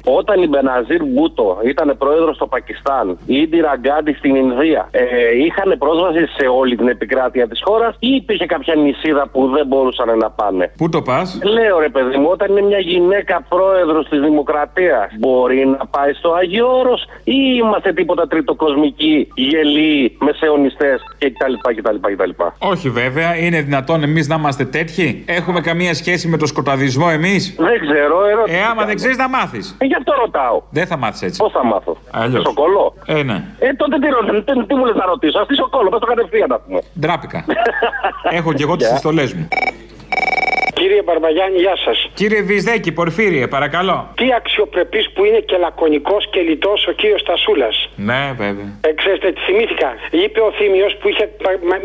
Όταν η Μπεναζίρ Μπούτο ήταν πρόεδρος στο Πακιστάν, η Ιντι Ραγκάντι στην Ινδία, ε, είχαν πρόσβαση σε όλη την επικράτεια της χώρας ή υπήρχε κάποια νησίδα που δεν μπορούσαν να πάνε; Πού το πας; Λέω ρε παιδί μου, όταν είναι μια γυναίκα πρόεδρος της Δημοκρατίας, μπορεί να πάει στο Άγιο Όρος ή είμαστε τίποτα τριτοκοσμικοί, γελοί, μεσαιωνιστές κτλ, κτλ, κτλ. Όχι βέβαια, είναι δυνατόν εμείς να είμαστε τέτοιοι; Έχουμε καμία σχέση με το σκοταδισμό εμείς; Δεν ξέρω, ερώτηση. Ε, άμα δεν ξέρεις να μάθεις. Ε, γι' αυτό ρωτάω. Δεν θα μάθεις έτσι. Πώς θα μάθω; Αλλιώς. Στο κολό. Ε, ναι. Ε, τότε τι, ρωτάω, τι, τι μου λες να ρωτήσω; Αυτή στο κόλλο, πε το κατευθείαν να πούμε. Ντράπηκα. Έχω και εγώ τις συστολέ μου. Κύριε Μπαρμπαγιάννη, γεια σας. Κύριε Βυσδέκη, Πορφύριε, παρακαλώ. Τι αξιοπρεπής που είναι και λακωνικός και λιτός ο κύριος Τασούλα. Ναι, βέβαια. Ε, ξέρετε, θυμήθηκα. Είπε ο Θήμιος που είχε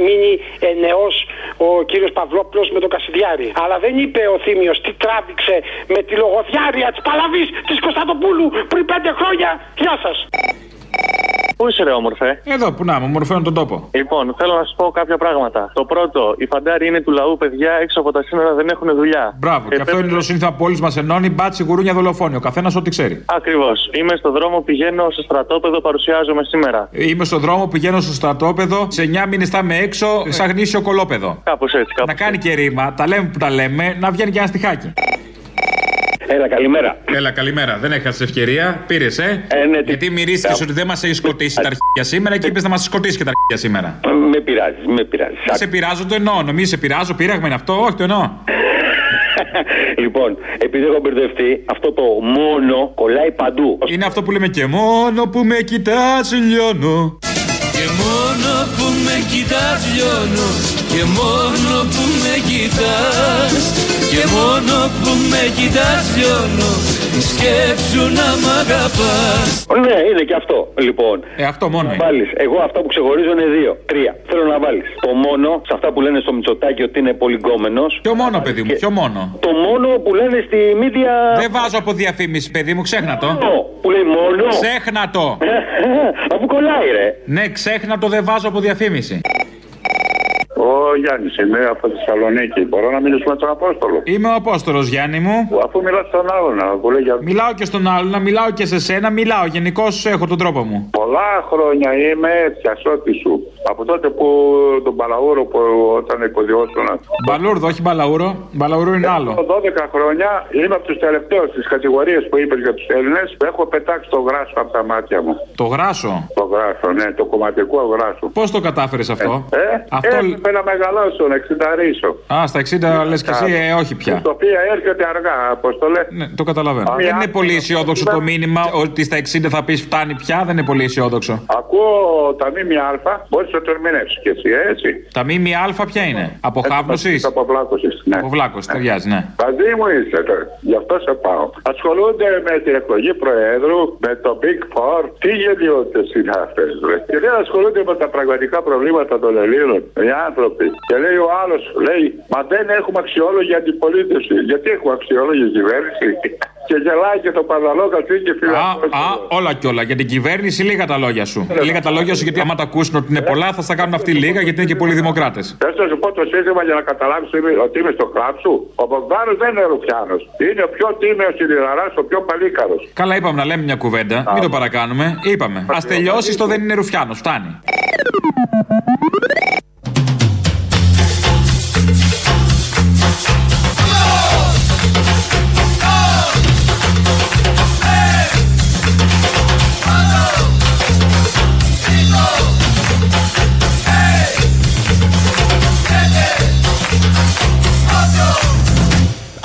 μείνει ενεός ο κύριος Παυλόπουλος με τον Κασιδιάρη. Αλλά δεν είπε ο Θήμιος τι τράβηξε με τη λογοδιάρεια της Παλαβής της Κωνσταντοπούλου πριν πέντε χρόνια. Γεια σας. Πού είσαι, ρε όμορφε; Εδώ που να είμαι, μορφαίνω τον τόπο. Λοιπόν, θέλω να σα πω κάποια πράγματα. Το πρώτο, οι φαντάροι είναι του λαού, παιδιά, έξω από τα σύνορα δεν έχουν δουλειά. Μπράβο, και, αυτό είναι το σύνθημα που όλοι μας ενώνει. Μπάτσι, γουρούνια, δολοφόνιο. Καθένας ό,τι ξέρει. Ακριβώς. Είμαι στο δρόμο, πηγαίνω στο στρατόπεδο, παρουσιάζομαι σήμερα. Είμαι στο δρόμο, πηγαίνω στο στρατόπεδο. Σε 9 μήνες θα είμαι έξω, σαν γνήσιο κολόπεδο. Κάπως έτσι, κάπως Να κάνει και ρήμα, τα λέμε που τα λέμε, να βγαίνει και ένα στιχάκι. Έλα, καλημέρα. Έλα, καλημέρα. Δεν έχασες ευκαιρία. Πήρες, ε; Ε, ναι, τι- Γιατί μυρίστηκες ότι δεν μας έχει σκοτήσει τα αρχίδια σήμερα και είπες να μας σκοτήσει και τα αρχίδια σήμερα. Με πειράζει, με πειράζει. Σε πειράζω, το εννοώ. Νομίζεις σε πειράζω, πείραγμα είναι αυτό; Όχι, το εννοώ. λοιπόν, επειδή έχω μπερδευτεί, αυτό το μόνο κολλάει παντού. Είναι αυτό που λέμε και μόνο που με κοιτάς λιώνω. Και μόνο που με κοιτάς λιώνω Και μόνο που με κοιτάς Και μόνο που με κοιτάς λιώνω Σκέψου να μ' αγαπάς Ναι, είναι και αυτό. Λοιπόν. Ε, αυτό μόνο. είναι. Βάλεις. Εγώ αυτά που ξεχωρίζω είναι δύο. Τρία. Θέλω να βάλεις. Το μόνο, σε αυτά που λένε στο Μητσοτάκι ότι είναι πολυγκόμενο. Ποιο μόνο, παιδί μου, ποιο μόνο; Το μόνο που λένε στη μίδια. Δεν βάζω από διαφήμιση, παιδί μου, ξέχνα το. Που λέει μόνο. Ξέχνα το. Αφού κολλάει, ρε. Ναι, ξέχνα το, δεν βάζω από διαφήμιση. Ο Γιάννης είμαι από Θεσσαλονίκη. Μπορώ να μιλήσω με τον Απόστολο; Είμαι ο Απόστολος Γιάννη μου. Αφού μιλάς στον άλλον, να που λέει για. Μιλάω και στον άλλον, να μιλάω και σε σένα, μιλάω. Γενικώς έχω τον τρόπο μου. Πολλά χρόνια είμαι πιασότη σου. Από τότε που τον Παλαούρο που όταν υποδιώσουν. Μπαλούρδο, όχι μπαλαούρο. Μπαλαούρο είναι άλλο. 12 χρόνια είμαι από τους τελευταίους τη κατηγορία που είπες για τους Έλληνες που έχω πετάξει το γράσο από τα μάτια μου. Το γράσο; Το γράσο, ναι, το κομματικό γράσο. Πώς το κατάφερες αυτό; Ε, Αυτό- έπρεπε να μεγαλώσω, να εξενταρίσω. Α, στα 60 λες και εσύ, ε, όχι πια. Το οποίο έρχεται αργά, αποστολέ. Ναι, το καταλαβαίνω. Δεν είναι πολύ αισιόδοξο το μήνυμα ότι στα 60 θα πεις φτάνει πια, δεν είναι πολύ αισιόδοξο. Ακούω τα ΜΜΑ, μπορείς να το ερμηνεύσεις και εσύ, έτσι. Τα ΜΜΑ ποια είναι, Αποχάβνωση. Αποβλάκωσης. Ναι. Αποβλάκωση, ταιριάζει, ναι. Μαζί μου είσαι τώρα. Γι' αυτό σε πάω. Ασχολούνται με την εκλογή Προέδρου, με το Big Four. Τι γεννιότητε είναι αυτές, βρε. Και δεν ασχολούνται με τα πραγματικά προβλήματα των Ελλήνων. Οι άνθρωποι. Και λέει ο άλλος, λέει, Μα δεν έχουμε αξιόλογη αντιπολίτευση. Γιατί έχουμε αξιόλογη κυβέρνηση; Και γελάει και το παδαλό κατσίκι και Α, φυλακό. α, όλα και όλα. Για την κυβέρνηση λίγα τα λόγια σου. Λίγα τα λόγια σου γιατί άμα τα ακούσουν ότι είναι πολλά θα στα κάνουν αυτοί λίγα γιατί είναι και πολλοί δημοκράτες. Θέλω να σου πω το σύστημα για να καταλάβεις ότι είμαι στο κλαμπ σου; Ο Μπογδάνος δεν είναι Ρουφιάνος. Είναι ο πιο τίμιος Ιραρά, ο πιο παλίκαρος. Καλά, είπαμε να λέμε μια κουβέντα. Μην το παρακάνουμε. Είπαμε. Α τελειώσει το δεν είναι Ρουφιάνος. Φτάνει.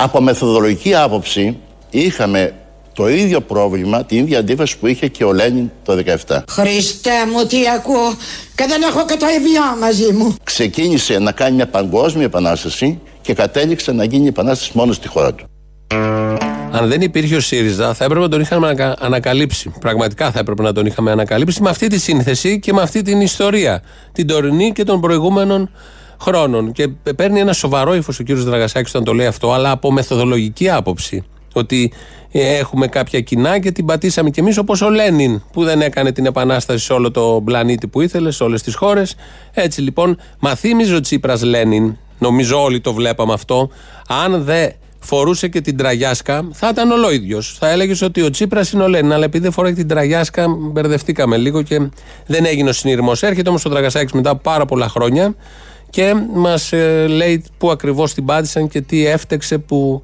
Από μεθοδολογική άποψη είχαμε το ίδιο πρόβλημα, την ίδια αντίφαση που είχε και ο Λένιν το 17. Χριστέ μου τι ακούω και δεν έχω και το Εvian μαζί μου. Ξεκίνησε να κάνει μια παγκόσμια επανάσταση και κατέληξε να γίνει η επανάσταση μόνο στη χώρα του. Αν δεν υπήρχε ο ΣΥΡΙΖΑ, θα έπρεπε να τον είχαμε ανακα- ανακαλύψει. Πραγματικά θα έπρεπε να τον είχαμε ανακαλύψει με αυτή τη σύνθεση και με αυτή την ιστορία. Την τωρινή και των προηγούμενων χρόνων. Και παίρνει ένα σοβαρό ύφος ο κύριος Δραγασάκης όταν το λέει αυτό, αλλά από μεθοδολογική άποψη. Ότι ε, έχουμε κάποια κοινά και την πατήσαμε κι εμείς όπως ο Λένιν που δεν έκανε την επανάσταση σε όλο το πλανήτη που ήθελε, σε όλες τις χώρες. Έτσι λοιπόν, μα θύμιζε ο Τσίπρας Λένιν, νομίζω όλοι το βλέπαμε αυτό. Αν δεν φορούσε και την τραγιάσκα, θα ήταν ολόιδιο. Θα έλεγες ότι ο Τσίπρας είναι ο Λένιν. Αλλά επειδή δεν φοράει την τραγιάσκα, μπερδευτήκαμε λίγο και δεν έγινε ο συνειρμός. Έρχεται όμως ο Τραγασάκη μετά από πάρα πολλά χρόνια και μας λέει πού ακριβώς την πάτησαν και τι έφτεξε, που,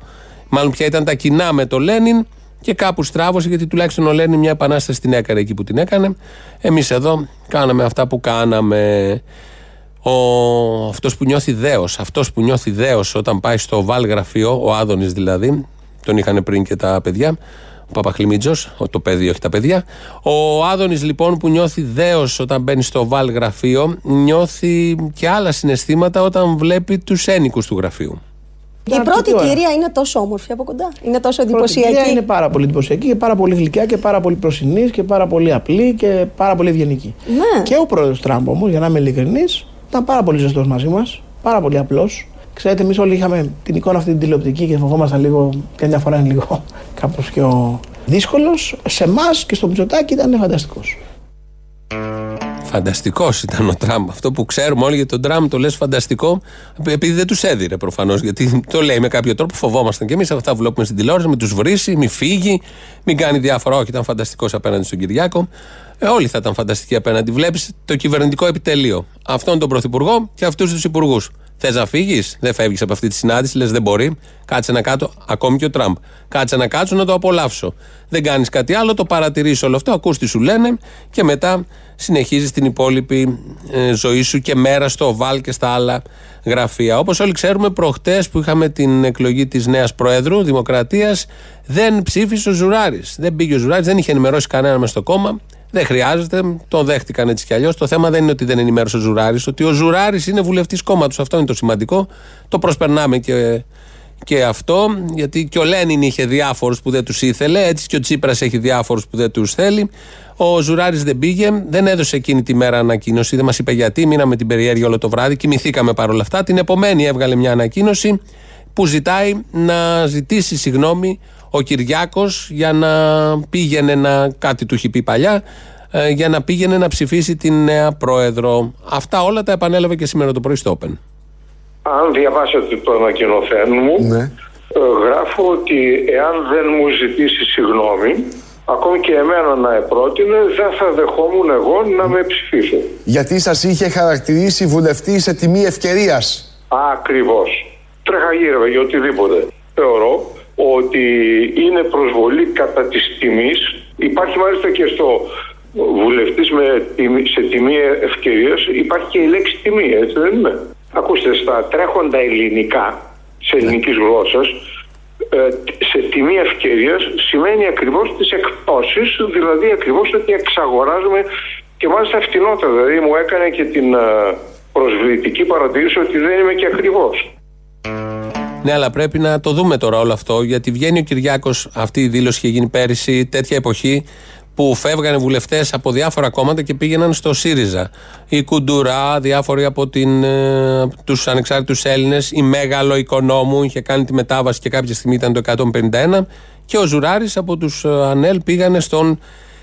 μάλλον ποια ήταν τα κοινά με το Λένιν. Και κάπου στράβωσε, γιατί τουλάχιστον ο Λένιν μια επανάσταση την έκανε εκεί που την έκανε. Εμείς εδώ κάναμε αυτά που κάναμε. Ο, αυτός που νιώθει δέος, αυτός που νιώθει δέος όταν πάει στο Βαλ γραφείο, ο Άδωνης δηλαδή, τον είχαν πριν και τα παιδιά, ο Παπαχλημίτζος, ο- το παιδί όχι τα παιδιά. Ο Άδωνης λοιπόν που νιώθει δέος όταν μπαίνει στο Βαλ γραφείο, νιώθει και άλλα συναισθήματα όταν βλέπει τους ένοικους του γραφείου. Η πρώτη ώρα. κυρία είναι τόσο όμορφη από κοντά. Είναι τόσο Η πρώτη κυρία εντυπωσιακή. είναι πάρα πολύ εντυπωσιακή και πάρα πολύ γλυκιά και πάρα πολύ προσινής και πάρα πολύ απλή και πάρα πολύ ευγενική. Ναι. Και ο πρόεδρος Τραμπ όμως, για να είμαι ειλικρινής, ήταν πάρα πολύ ζεστός μαζί μας, πάρα πολύ απλός. Ξέρετε, εμείς όλοι είχαμε την εικόνα αυτή την τηλεοπτική και φοβόμασταν λίγο, και μια φορά είναι λίγο κάπως πιο δύσκολος. Σε εμάς και στο Μητσοτάκι ήταν φανταστικός. Φανταστικός ήταν ο Τραμπ. Αυτό που ξέρουμε όλοι για τον Τραμπ το λες φανταστικό, επειδή δεν τους έδιρε προφανώς. Γιατί το λέει με κάποιο τρόπο, φοβόμασταν κι εμείς αυτά που βλέπουμε στην τηλεόραση, μην τους βρήσει, μην φύγει, μην κάνει διάφορα. Όχι, ήταν φανταστικός απέναντι στον Κυριάκο. Ε, όλοι θα ήταν φανταστικοί απέναντι. Βλέπεις το κυβερνητικό επιτελείο. Αυτόν τον πρωθυπουργό και αυτούς τους υπουργούς. Θες να φύγεις, δεν φεύγεις από αυτή τη συνάντηση, λες δεν μπορεί. Κάτσε να κάτω, ακόμη και ο Τραμπ. Κάτσε να κάτσω να το απολαύσω. Δεν κάνεις κάτι άλλο, το παρατηρείς όλο αυτό, ακούς τι σου λένε και μετά συνεχίζεις την υπόλοιπη ε, ζωή σου και μέρα στο ΟΒΑΛ και στα άλλα γραφεία. Όπως όλοι ξέρουμε, προχτές που είχαμε την εκλογή της νέας Προέδρου Δημοκρατίας, δεν ψήφισε ο Ζουράρης. Δεν πήγε ο Ζουράρης, δεν είχε ενημερώσει κανένα μες στο κόμμα. Δεν χρειάζεται, το δέχτηκαν έτσι κι αλλιώς. Το θέμα δεν είναι ότι δεν ενημέρωσε ο Ζουράρης, ότι ο Ζουράρης είναι βουλευτής κόμματος. Αυτό είναι το σημαντικό. Το προσπερνάμε και, και αυτό, γιατί και ο Λένιν είχε διάφορους που δεν τους ήθελε, έτσι και ο Τσίπρας έχει διάφορους που δεν τους θέλει. Ο Ζουράρης δεν πήγε, δεν έδωσε εκείνη τη μέρα ανακοίνωση, δεν μας είπε γιατί. Μείναμε την περιέργεια όλο το βράδυ, κοιμηθήκαμε παρόλα αυτά. Την επομένη έβγαλε μια ανακοίνωση που ζητάει να ζητήσει συγγνώμη ο Κυριάκος για να πήγαινε να. κάτι του έχει πει παλιά, ε, για να πήγαινε να ψηφίσει την νέα πρόεδρο. Αυτά όλα τα επανέλαβε και σήμερα το πρωί στο Open. Αν διαβάσετε το ανακοινωθέν μου, Ναι. ε, γράφω ότι εάν δεν μου ζητήσει συγγνώμη, ακόμη και εμένα να επρότεινε, δεν θα δεχόμουν εγώ να με ψηφίσω. Γιατί σας είχε χαρακτηρίσει βουλευτή σε τιμή ευκαιρίας. Ακριβώς. Τρέχα γύρευε για οτιδήποτε. Θεωρώ ότι είναι προσβολή κατά της τιμής. Υπάρχει μάλιστα και στο βουλευτής με τιμή, σε τιμή ευκαιρίας υπάρχει και η λέξη τιμή, έτσι δεν είναι; Ακούστε, στα τρέχοντα ελληνικά, σε ελληνικής γλώσσας, ε, σε τιμή ευκαιρίας σημαίνει ακριβώς τις εκπτώσεις, δηλαδή ακριβώς ότι εξαγοράζουμε και μάλιστα φτηνότερα. Δηλαδή μου έκανε και την ε, προσβλητική παρατήρηση ότι δεν είμαι και ακριβώς. Ναι, αλλά πρέπει να το δούμε τώρα όλο αυτό, γιατί βγαίνει ο Κυριάκος. Αυτή η δήλωση είχε γίνει πέρυσι, τέτοια εποχή, που φεύγανε βουλευτές από διάφορα κόμματα και πήγαιναν στο ΣΥΡΙΖΑ. Η Κουντουρά, διάφοροι από την, ε, τους ανεξάρτητους Έλληνες, η Μέγαλο Οικονόμου είχε κάνει τη μετάβαση και κάποια στιγμή ήταν το 151. Και ο Ζουράρης από τους ΑΝΕΛ πήγανε στον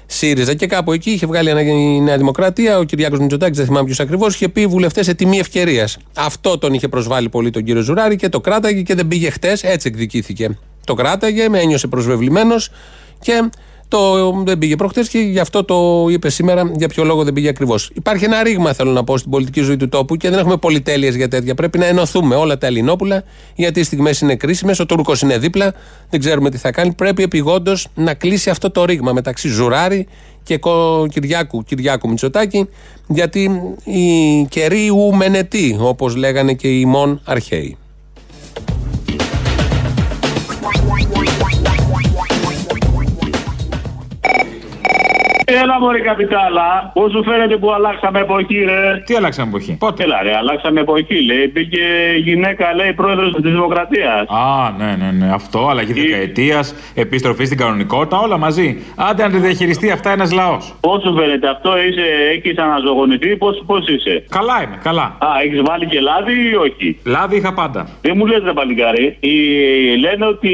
ΣΥΡΙΖΑ. Και κάπου εκεί είχε βγάλει ένα- η Νέα Δημοκρατία, ο Κυριάκος Μητσοτάκης, δεν θυμάμαι ποιος ακριβώς, είχε πει βουλευτές σε τιμή ευκαιρίας. Αυτό τον είχε προσβάλει πολύ τον κύριο Ζουράρη και το κράταγε και δεν πήγε χτες, έτσι εκδικήθηκε. Το κράταγε, με ένιωσε προσβεβλημένος και το δεν πήγε προχτές και γι' αυτό το είπε σήμερα για ποιο λόγο δεν πήγε ακριβώς. Υπάρχει ένα ρήγμα, θέλω να πω, στην πολιτική ζωή του τόπου και δεν έχουμε πολυτέλειες για τέτοια. Πρέπει να ενωθούμε όλα τα Ελληνόπουλα, γιατί οι στιγμές είναι κρίσιμες. Ο Τούρκος είναι δίπλα, δεν ξέρουμε τι θα κάνει. Πρέπει επιγόντως να κλείσει αυτό το ρήγμα μεταξύ Ζουράρη και Κο- Κυριάκου, Κυριάκου Μητσοτάκη, γιατί οι καιροί ουμενετοί, όπως λέγανε και οι μόν αρχαίοι. Έλα μωρή καπιτάλα, πώς σου φαίνεται που αλλάξαμε εποχή ρε; Τι αλλάξαμε εποχή, πότε; Έλα ρε, αλλάξαμε εποχή λέει, μπήκε γυναίκα λέει πρόεδρος της Δημοκρατίας. Α, ναι, ναι, ναι. Αυτό, αλλαγή δεκαετίας, επιστροφή στην κανονικότητα, όλα μαζί. Άντε να τη διαχειριστεί αυτά ένας λαός. Πώς σου φαίνεται αυτό, είσαι, έχεις αναζωογονηθεί, πώς, πώς είσαι; Καλά είμαι, καλά. Α, έχεις βάλει και λάδι ή όχι; Λάδι είχα πάντα. Δεν μου λες ρε παλικάρι, η, λένε ότι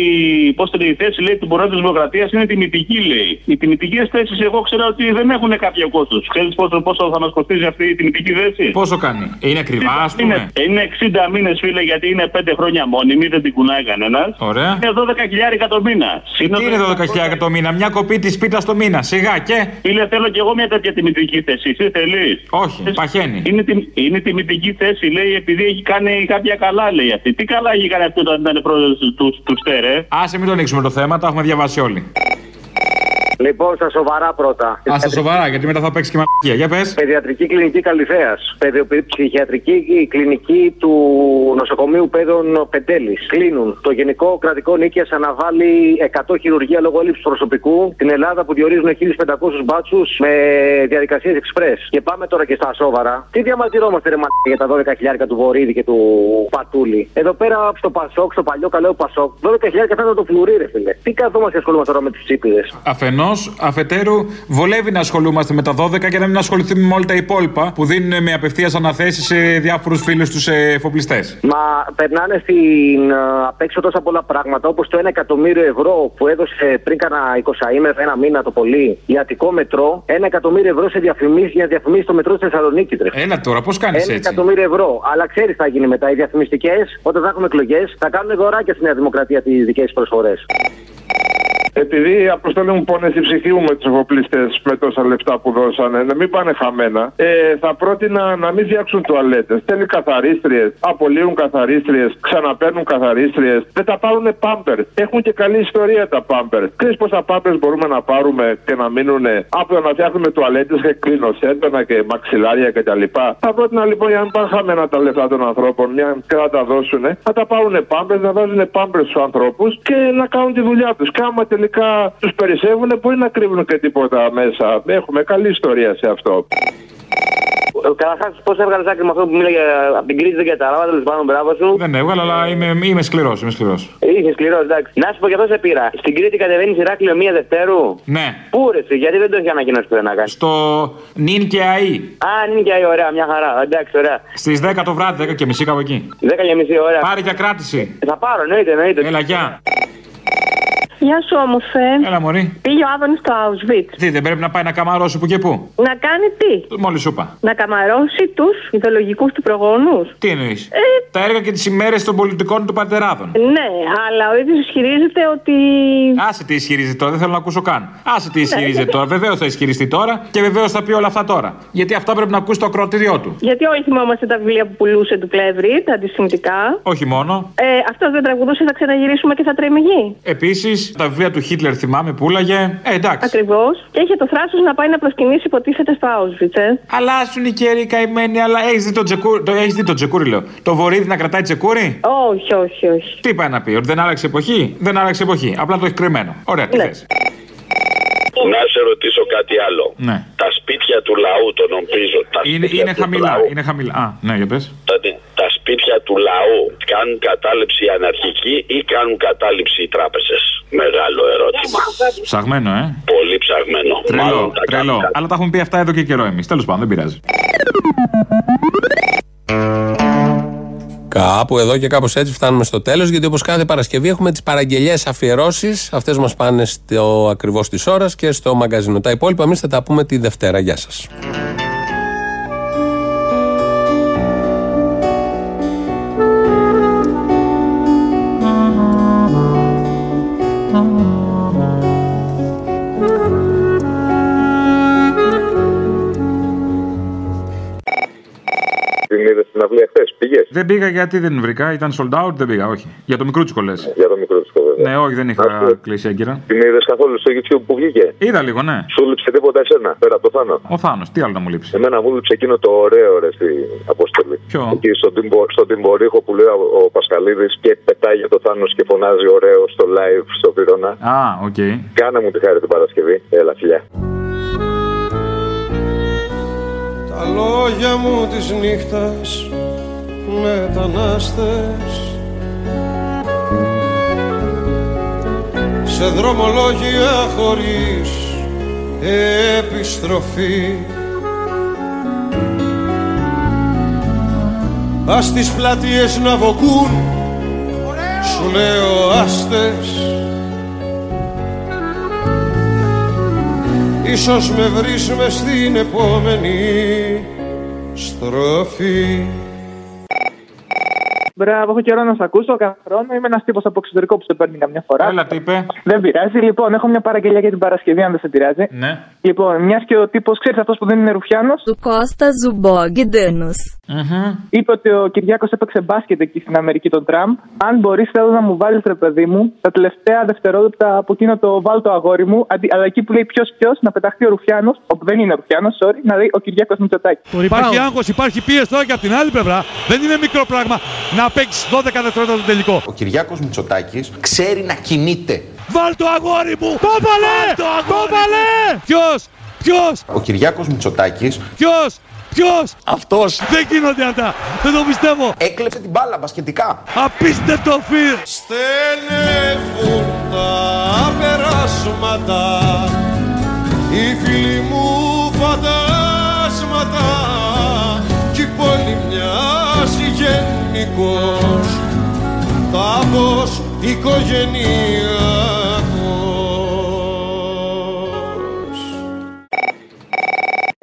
πώς το λέει, η θέση λέει του Προέδρου της Δημοκρατίας είναι τιμητική λέει. Οι τιμητικές θέσεις εγώ ξέρω ότι δεν έχουν κάποιο κόστος. Ξέρεις πόσο, πόσο θα μας κοστίζει αυτή η τιμητική θέση. Πόσο κάνει, Είναι ακριβά, ας πούμε; Είναι, είναι 60 μήνες, φίλε, γιατί είναι 5 χρόνια μόνιμη, δεν την κουνάει κανένας. Ωραία. Είναι 12 χιλιάρικα το μήνα. Τι είναι 12.000 το μήνα, μια κοπή της πίτα το μήνα. Σιγά και; Φίλε, θέλω κι εγώ μια τέτοια τιμητική θέση. Εσύ θέλεις; Όχι, παχαίνει. Είναι, τιμ, είναι τιμητική θέση, λέει, επειδή έχει κάνει κάποια καλά, λέει αυτή. Τι καλά έχει κάνει αυτό όταν ήταν πρόεδρος του, του, του Στέρε; Άσε μην το ανοίξουμε το θέμα, τα έχουμε διαβάσει όλοι. Λοιπόν, στα σοβαρά πρώτα. Α, στα σοβαρά, γιατί μετά θα παίξει και μαγεία. Για πες. Παιδιατρική κλινική Καλυθέας. Ψυχιατρική κλινική του νοσοκομείου Πέδων Πεντέλης. Κλείνουν. Το Γενικό Κρατικό Νίκαια αναβάλει 100 χειρουργία λόγω έλλειψης προσωπικού. Την Ελλάδα που διορίζουν 1500 μπάτσους με διαδικασίες εξπρές. Και πάμε τώρα και στα σόβαρα. Τι διαμαρτυρόμαστε, ρε μαλάκα, για τα 12 χιλιάρικα του Βορύδη και του Πατούλη. Εδώ πέρα στο Πασόκ, στο παλιό καλό Πασόκ, 12 χιλιάρικα θα ήταν το φλουρί, ρε φίλε. Τι καθόμαστε και ασχολούμαστε τώρα με τις τσίπιδες; Αφενός, αφετέρου, βολεύει να ασχολούμαστε με τα 12 και να μην ασχοληθούμε με όλα τα υπόλοιπα που δίνουν με απευθείας αναθέσεις σε διάφορους φίλους τους εφοπλιστές. Μα περνάνε στην α, απ' έξω τόσα πολλά πράγματα όπως το 1 εκατομμύριο ευρώ που έδωσε πριν κάνα 20 ημέρα, ένα μήνα το πολύ, η Αττικό Μετρό. 1 εκατομμύριο ευρώ σε διαφημίσεις για να διαφημίσει το μετρό στη Θεσσαλονίκη. Τρε. Έλα τώρα, πώς κάνεις 1 έτσι; εκατομμύριο ευρώ. Αλλά ξέρεις τι θα γίνει μετά. Οι διαφημιστικές, όταν θα έχουμε εκλογές, θα κάνουν δωράκια στη Νέα Δημοκρατία τις δικές προσφορές. Επειδή αποστολή μου πόνε η ψυχή μου με τους εφοπλιστές με τόσα λεφτά που δώσανε, να μην πάνε χαμένα, ε, θα πρότεινα να μην φτιάξουν τουαλέτες. Θέλει καθαρίστριες, απολύουν καθαρίστριες, ξαναπαίρνουν καθαρίστριες. Δεν τα πάρουν πάμπερ. Έχουν και καλή ιστορία τα πάμπερ. Ξέρεις πόσα πάμπερ μπορούμε να πάρουμε και να μείνουν από το να φτιάχνουμε τουαλέτες και κλεινοσέντονα και μαξιλάρια κτλ. Θα πρότεινα λοιπόν για να μην πάνε χαμένα τα λεφτά των ανθρώπων, μια και να τα δώσουν, θα τα πάρουν πάμπερ, να βάζουν πάμπερ στους ανθρώπους και να κάνουν τη δουλειά τους. Και άμα τελικά τους περισσεύουν, μπορεί να κρύβουν και τίποτα μέσα. Έχουμε καλή ιστορία σε αυτό. Καταρχάς, πώς έβγαλες άκρη με αυτό που μίλαγε από την κρίση, δεν κατάλαβα. Τέλος πάντων, μπράβο σου. Δεν έβγαλα, αλλά είμαι, είμαι σκληρός. Είμαι σκληρός. Είχε σκληρός, εντάξει. Να σου πω και αυτό σε πήρα. Στην Κρήτη κατεβαίνει Ηράκλειο μία Δευτέρου. Ναι. Πού ρε, εσύ, γιατί δεν το έχει ανακοινώσει πουθενά κάνει. Στο νυν και αή. Α, νυν και αή, ωραία, μια χαρά. Εντάξει, ωραία. Στις 10 το βράδυ, 10 και μισή κάπου εκεί. 10 και μισή ώρα. Πάρε για κράτηση. Θα πάρω, εννοείται, εννοείται. Έλα, γεια. Γεια σου, όμορφε. Έλα, Μωρή. Πήγε ο Άδωνης στο Auschwitz. Τι, δεν πρέπει να πάει να καμαρώσει που και που; Να κάνει τι; Μόλις σου είπα. Να καμαρώσει τους ιδεολογικούς του προγόνους. Τι εννοείς; Ε, Τα έργα και τις ημέρες των πολιτικών του πατεράδων. ναι, αλλά ο ίδιος ισχυρίζεται ότι. Άσε τι ισχυρίζεται τώρα, δεν θέλω να ακούσω καν. Άσε τι ισχυρίζεται Ναι. τώρα. Βεβαίως θα ισχυριστεί τώρα και βεβαίως θα πει όλα αυτά τώρα. Γιατί αυτά πρέπει να ακούσει το ακροατήριό του. Γιατί όλοι θυμόμαστε τα βιβλία που πουλούσε του Πλεύρη, τα αντισημιτικά. Όχι μόνο. Ε, αυτός δεν τραγουδούσε, θα ξαναγυρίσουμε και θα τρέμει γη. Επίσης, τα βιβλία του Χίτλερ θυμάμαι πουλάγε. Ε, εντάξει. Ακριβώς. Και είχε το θράσος να πάει να προσκυνήσει, υποτίθεται στο Auschwitz, ε. Αλλάσουν οι καιροί καημένοι, αλλά έχεις δει το τσεκούρι. Το, έχεις δει το τσεκούρι, λέω. Το βορίδι να κρατάει τσεκούρι. Όχι, όχι, όχι. Τι πάει να πει, ότι δεν άλλαξε εποχή; Δεν άλλαξε εποχή. Απλά το έχει κρυμμένο. Ωραία, τι θες. Να σε ρωτήσω κάτι άλλο. Ναι. Τα σπίτια του λαού, το νομίζω. Τα Είναι, σπίτια είναι του χαμηλά. λαού, Είναι χαμηλά. Α, ναι, για πες. τα, τα σπίτια του λαού κάνουν κατάληψη οι αναρχικοί ή κάνουν κατάληψη οι τράπεζες; Μεγάλο ερώτημα. Ψαγμένο, ε. Πολύ ψαγμένο. Τρελό, Μάλλον τα τρελό. κάνουν. Αλλά τα έχουμε πει αυτά εδώ και καιρό εμείς. Τέλος πάντων, δεν πειράζει. Κάπου εδώ και κάπως έτσι φτάνουμε στο τέλος γιατί όπως κάθε Παρασκευή έχουμε τις παραγγελίες αφιερώσεις αυτές μας πάνε στο ακριβώς της ώρας και στο μαγκαζίνο τα υπόλοιπα εμείς θα τα πούμε τη Δευτέρα Γεια σας Την είδε στην αυλή χθε, πήγε. Δεν πήγα γιατί δεν βρήκα, ήταν sold out, δεν πήγα, όχι. Για το Μικρούτσικο λες; Για το Μικρούτσικο βέβαια. Ναι, όχι, δεν είχα κλείσει έγκαιρα. Την είδες καθόλου στο YouTube που βγήκε; Είδα λίγο, ναι. Σου έλειψε τίποτα εσένα, πέρα από το Θάνο; Ο Θάνος, τι άλλο να μου λείψει; Εμένα μου έλειψε εκείνο το ωραίο ρε στη αποστολή. Ποιο; Εκεί στον, τυμβο, στον Τυμβωρύχο που λέει ο, ο Πασχαλίδης και πετάγεται ο Θάνος και φωνάζει ωραίο στο live στο Βυρώνα. Α, οκ. Κάνε μου τη χάρη την Παρασκευή. Έλα, φιλιά. Τα λόγια μου της νύχτας μετανάστες. Σε δρομολόγια χωρίς επιστροφή. Ας τις πλατείες να βοκούν Σου λέω άστες Ίσως με βρεις μες στην επόμενη στροφή Μπράβο, έχω καιρό να σα ακούσω. Κάθε χρόνο είμαι ένας τύπος από εξωτερικό που σε παίρνει καμιά φορά. Έλα, τι είπε. Δεν πειράζει. Λοιπόν, έχω μια παραγγελία για την Παρασκευή, αν δεν σε πειράζει. Ναι. Λοιπόν, μιας και ο τύπος, ξέρεις αυτός που δεν είναι Ρουφιάνος. Του Κώστα Ζουμπόγγιντενους. Είπε ότι ο Κυριάκος έπαιξε μπάσκετ εκεί στην Αμερική τον Τραμπ. Αν μπορείς, θέλω να μου βάλεις ρε παιδί μου τα τελευταία δευτερόλεπτα από εκείνο το βάλ το αγόρι μου. Αντί, αλλά εκεί που λέει ποιος ποιος, να πεταχτεί ο Ρουφιάνος, όπου δεν είναι Ρουφιάνος, sorry, να λέει ο Κυριάκος Μητσοτάκη. Υπάρχει άγχος, υπάρχει πίεση τώρα και από την άλλη πλευρά. Δεν είναι μικρό πράγμα να παίξει 12 δευτερόλεπτα το τελικό. Ο Κυριάκος Μητσοτάκης ξέρει να κινείται. Βάλ το αγόρι μου! Το βάλε! Το βάλε! Ποιος! Ποιος! Ο Κυριάκος Μητσοτάκης Ποιος! Ποιος! Αυτός! Δεν γίνονται αυτά! Δεν το πιστεύω! έκλεψε την μπάλα μπασκετικά. Απίστευτο φιλ! Στενεύουν τα περάσματα Οι φίλοι μου φαντάσματα Κι η πόλη μοιάζει γενικός Τάφος οικογενειακός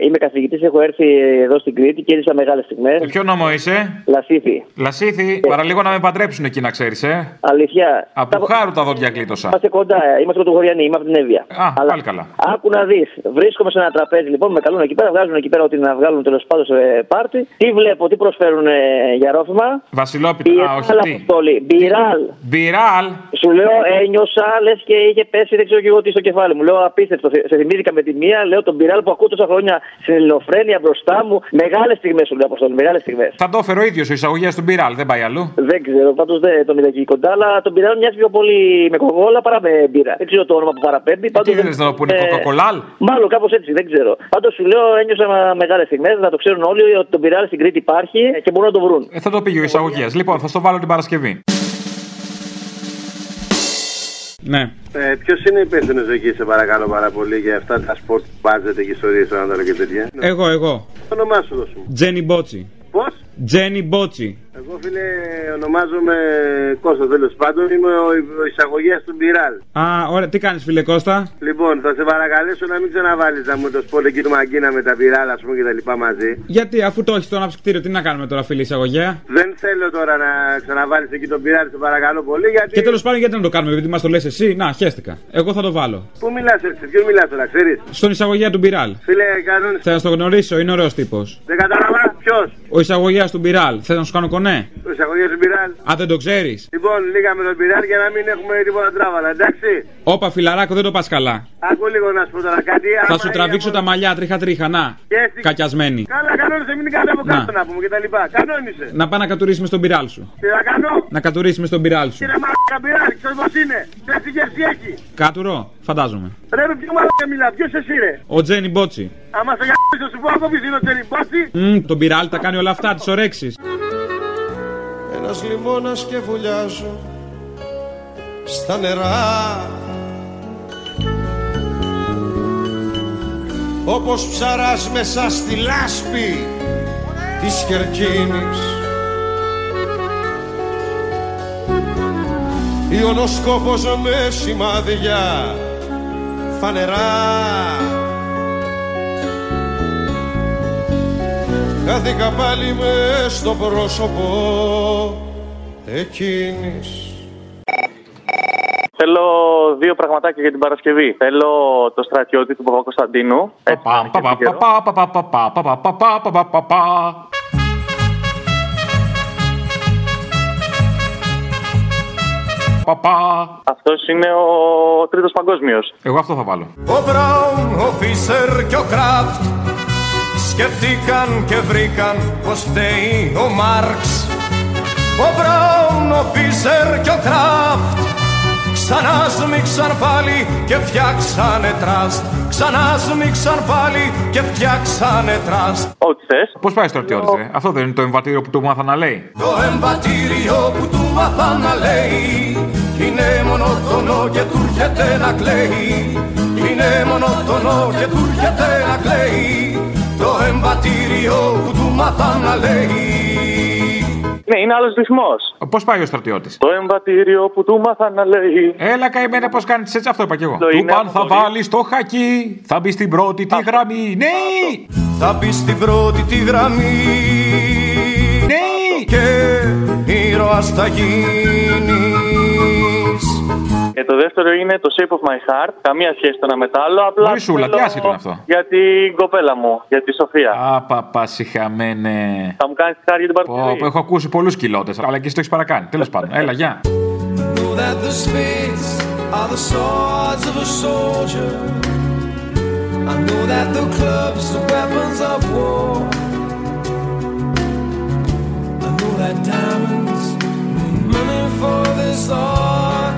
Είμαι καθηγητής, έχω έρθει εδώ στην Κρήτη και έζησα μεγάλες στιγμές. Με ποιο νόμο είσαι; Λασίθι. Λασίθι, παραλίγο να με παντρέψουν εκεί να ξέρεις, ε. Αλήθεια. Από χάρου τα δόντια κλείτωσα. Είμαστε κοντά, ε, είμαστε κοντογοριανοί, είμαι από την Εύβοια. Α, πάλι καλά. Άκου να δεις. Βρίσκομαι σε ένα τραπέζι λοιπόν, με καλούν εκεί πέρα, βγάζουν εκεί πέρα ό,τι να βγάλουν τέλος πάντων σε πάρτι. Τι βλέπω, τι προσφέρουν ε, για ρόφημα; Βασιλόπιτα, α, όχι Μπιράλ, τι; Αποστόλη. Μπιράλ. Μπιράλ. Σου λέω, ένιωσα λες και είχε πέσει, δεν ξέρω και εγώ τι στο κεφάλι μου. Λέω απίστευτο. Σε θυμήθηκα με τη μία, λέω τον πυράλ που ακούω τόσα χρόνια στην ελληνοφρένεια μπροστά μου. Μεγάλες στιγμές σου λέω Αποστόλη, μεγάλες στιγμές. Θα το έφερε ο ίδιος ο εισαγωγέας του Μπιράλ, δεν πάει αλλού. Δεν ξέρω, πάντως δεν τον είδα εκεί κοντά, αλλά το Μπιράλ μοιάζει πιο πολύ με κόκα κόλα παρά με μπύρα. Δεν ξέρω το όνομα που παραπέμπει. Πάντως Τι θες να το πούνε, κοκακολάλ; Μάλλον κάπως έτσι, δεν ξέρω. Πάντως σου λέω, ένιωσα μεγάλες στιγμές, να το ξέρουν όλοι ότι το Μπιράλ στην Κρήτη υπάρχει και μπορούν να το βρουν. Ε, θα το πήγε ο εισαγωγέας. Λοιπόν, θα στο βάλω την Παρασκευή. Ναι. Ε, Ποιος είναι υπεύθυνος εκεί, σε παρακαλώ πάρα πολύ, για αυτά τα σποτ budget και ιστορίες στον Ανατολό και τέτοια. Εγώ, εγώ. Το όνομά σου δώσου μου. Τζένι Μπότσι. Πώς; Τζένι Μπότσι. Εγώ φίλε ονομάζομαι Κώστας τέλος πάντων, είμαι ο, ο εισαγωγέας του Μπιράλ. Α, ωραία, τι κάνεις, φίλε Κώστα; Λοιπόν, θα σε παρακαλέσω να μην ξαναβάλεις να μου το σποτ εκεί του Μαγκίνα με τα Μπιράλ, ας πούμε και τα λοιπά μαζί. Γιατί, αφού το έχεις στο αναψυκτήριο, τι να κάνουμε τώρα, φίλε εισαγωγέα; Δεν θέλω τώρα να ξαναβάλεις εκεί τον Μπιράλ, σε παρακαλώ πολύ, γιατί. Και τέλος πάντων, γιατί να το κάνουμε, επειδή μας το λες εσύ; Να, χέστηκα. Εγώ θα το βάλω. Πού μιλάς έτσι, ποιον μιλάς τώρα, ξέρεις; Στον εισαγωγέα του Μπιράλ. Φίλε, κανόνε. Θα το γνωρίσω, είναι ωραίος τύπος. Δεν κατάλαβα ποιος. Ο εισαγωγέας του Μπιράλ. Θες να σου κάνω κονέ; Ο εισαγωγέα του Μπιράλ. Α, δεν το ξέρεις. Λοιπόν, λίγα με τον Μπιράλ για να μην έχουμε τίποτα τράβαλα, εντάξει. Όπα, φιλαράκο, δεν το πας καλά. Άκου λίγο να σου πω τώρα κάτι. Θα άμα σου είναι τραβήξω από- τα μαλλιά τρίχα-τρίχα, να. Και εσύ- Κακιασμένη. Καλά, κανόνισε, μην είναι κάτι από Να. κάτω να πούμε και τα λοιπά. Κανόνισε. Να πάει να κατουρίσει με στον πυράλ σου. Τι θα κάνω; Να κατουρίσει με στον πυράλ σου. Κύριε Μαλάκα Μπιράλ, ξέρεις πώς είναι. Ξέρεις τι γεύση έχει. Κάτουρο, φαντάζομαι. Ρε με ποιο μαλάκα μιλά, ποιος εσύ ρε. Ο Τζένι Μπότσι. Άμα σε γαμπήσω σου πω από πίσω είναι ο Τζέρι Μπάτσι. Μμ, τον πυράλ τα κάνει όλα αυτά, τις ωρέξεις. Ένας λιμώνας και βουλιάζω στα νερά. Όπως ψαράς μέσα στη λάσπη της Κερκίνης Ιωνοσκόπος με σημάδια φανερά Χάθηκα πάλι με στο πρόσωπο εκείνης Θέλω δύο πραγματάκια για την Παρασκευή. Θέλω το στρατιώτη του Παπα-Κωνσταντίνου. Έτσι, να έχει καιρό. Αυτός είναι ο τρίτος παγκόσμιος. Εγώ αυτό θα βάλω. Ο Μπράουν, ο Φίσερ και ο Κράφτ Σκεφτήκαν και βρήκαν πως φταίει ο Μάρξ. Ο Μπράουν, ο Φίσερ και ο Κράφτ. Ξανάς σμίξαν πάλι και φτιάξανε τραστ. Ξανάς σμίξαν πάλι και φτιάξανε τραστ. Ό,τι θε. Πώς πάει στρατιώτη, ε; Αυτό δεν είναι το εμβατήριο που του μάθα να λέει. Το εμβατήριο που του μάθα να λέει Είναι μονότονο και του έρχεται να κλαίει. Είναι μονότονο και του έρχεται να κλαίει. Το εμβατήριο που του μάθα να λέει Ναι, είναι άλλος ρυθμός. Πώς πάει ο στρατιώτης; Το εμβατήριο που του μάθα να λέει. Έλα καημένα πώς κάνεις έτσι, αυτό είπα κι εγώ. Το Του είναι παν θα από το- βάλεις το χακί, θα μπει στην πρώτη τη γραμμή. Ναι! Θα μπει στην πρώτη τη γραμμή Ναι! Και ήρωας θα γίνεις Και το δεύτερο είναι το Shape of My Heart. Καμία σχέση το ένα με το άλλο. Απλά Μωρή σούλα, τι θέλω άσχετο είναι αυτό. Για την κοπέλα μου, για τη Σοφία. Α, παπά, συχαμένε. Θα μου κάνεις τη χάρη για την Πω, Παρασκευή. πω, έχω ακούσει πολλούς κοιλότε, αλλά και εσύ το έχεις παρακάνει. Τέλος πάντων, έλα, γεια. Know that the spades are the swords of a soldier. I know that the clubs are weapons of war. I know that diamonds mean money for this art.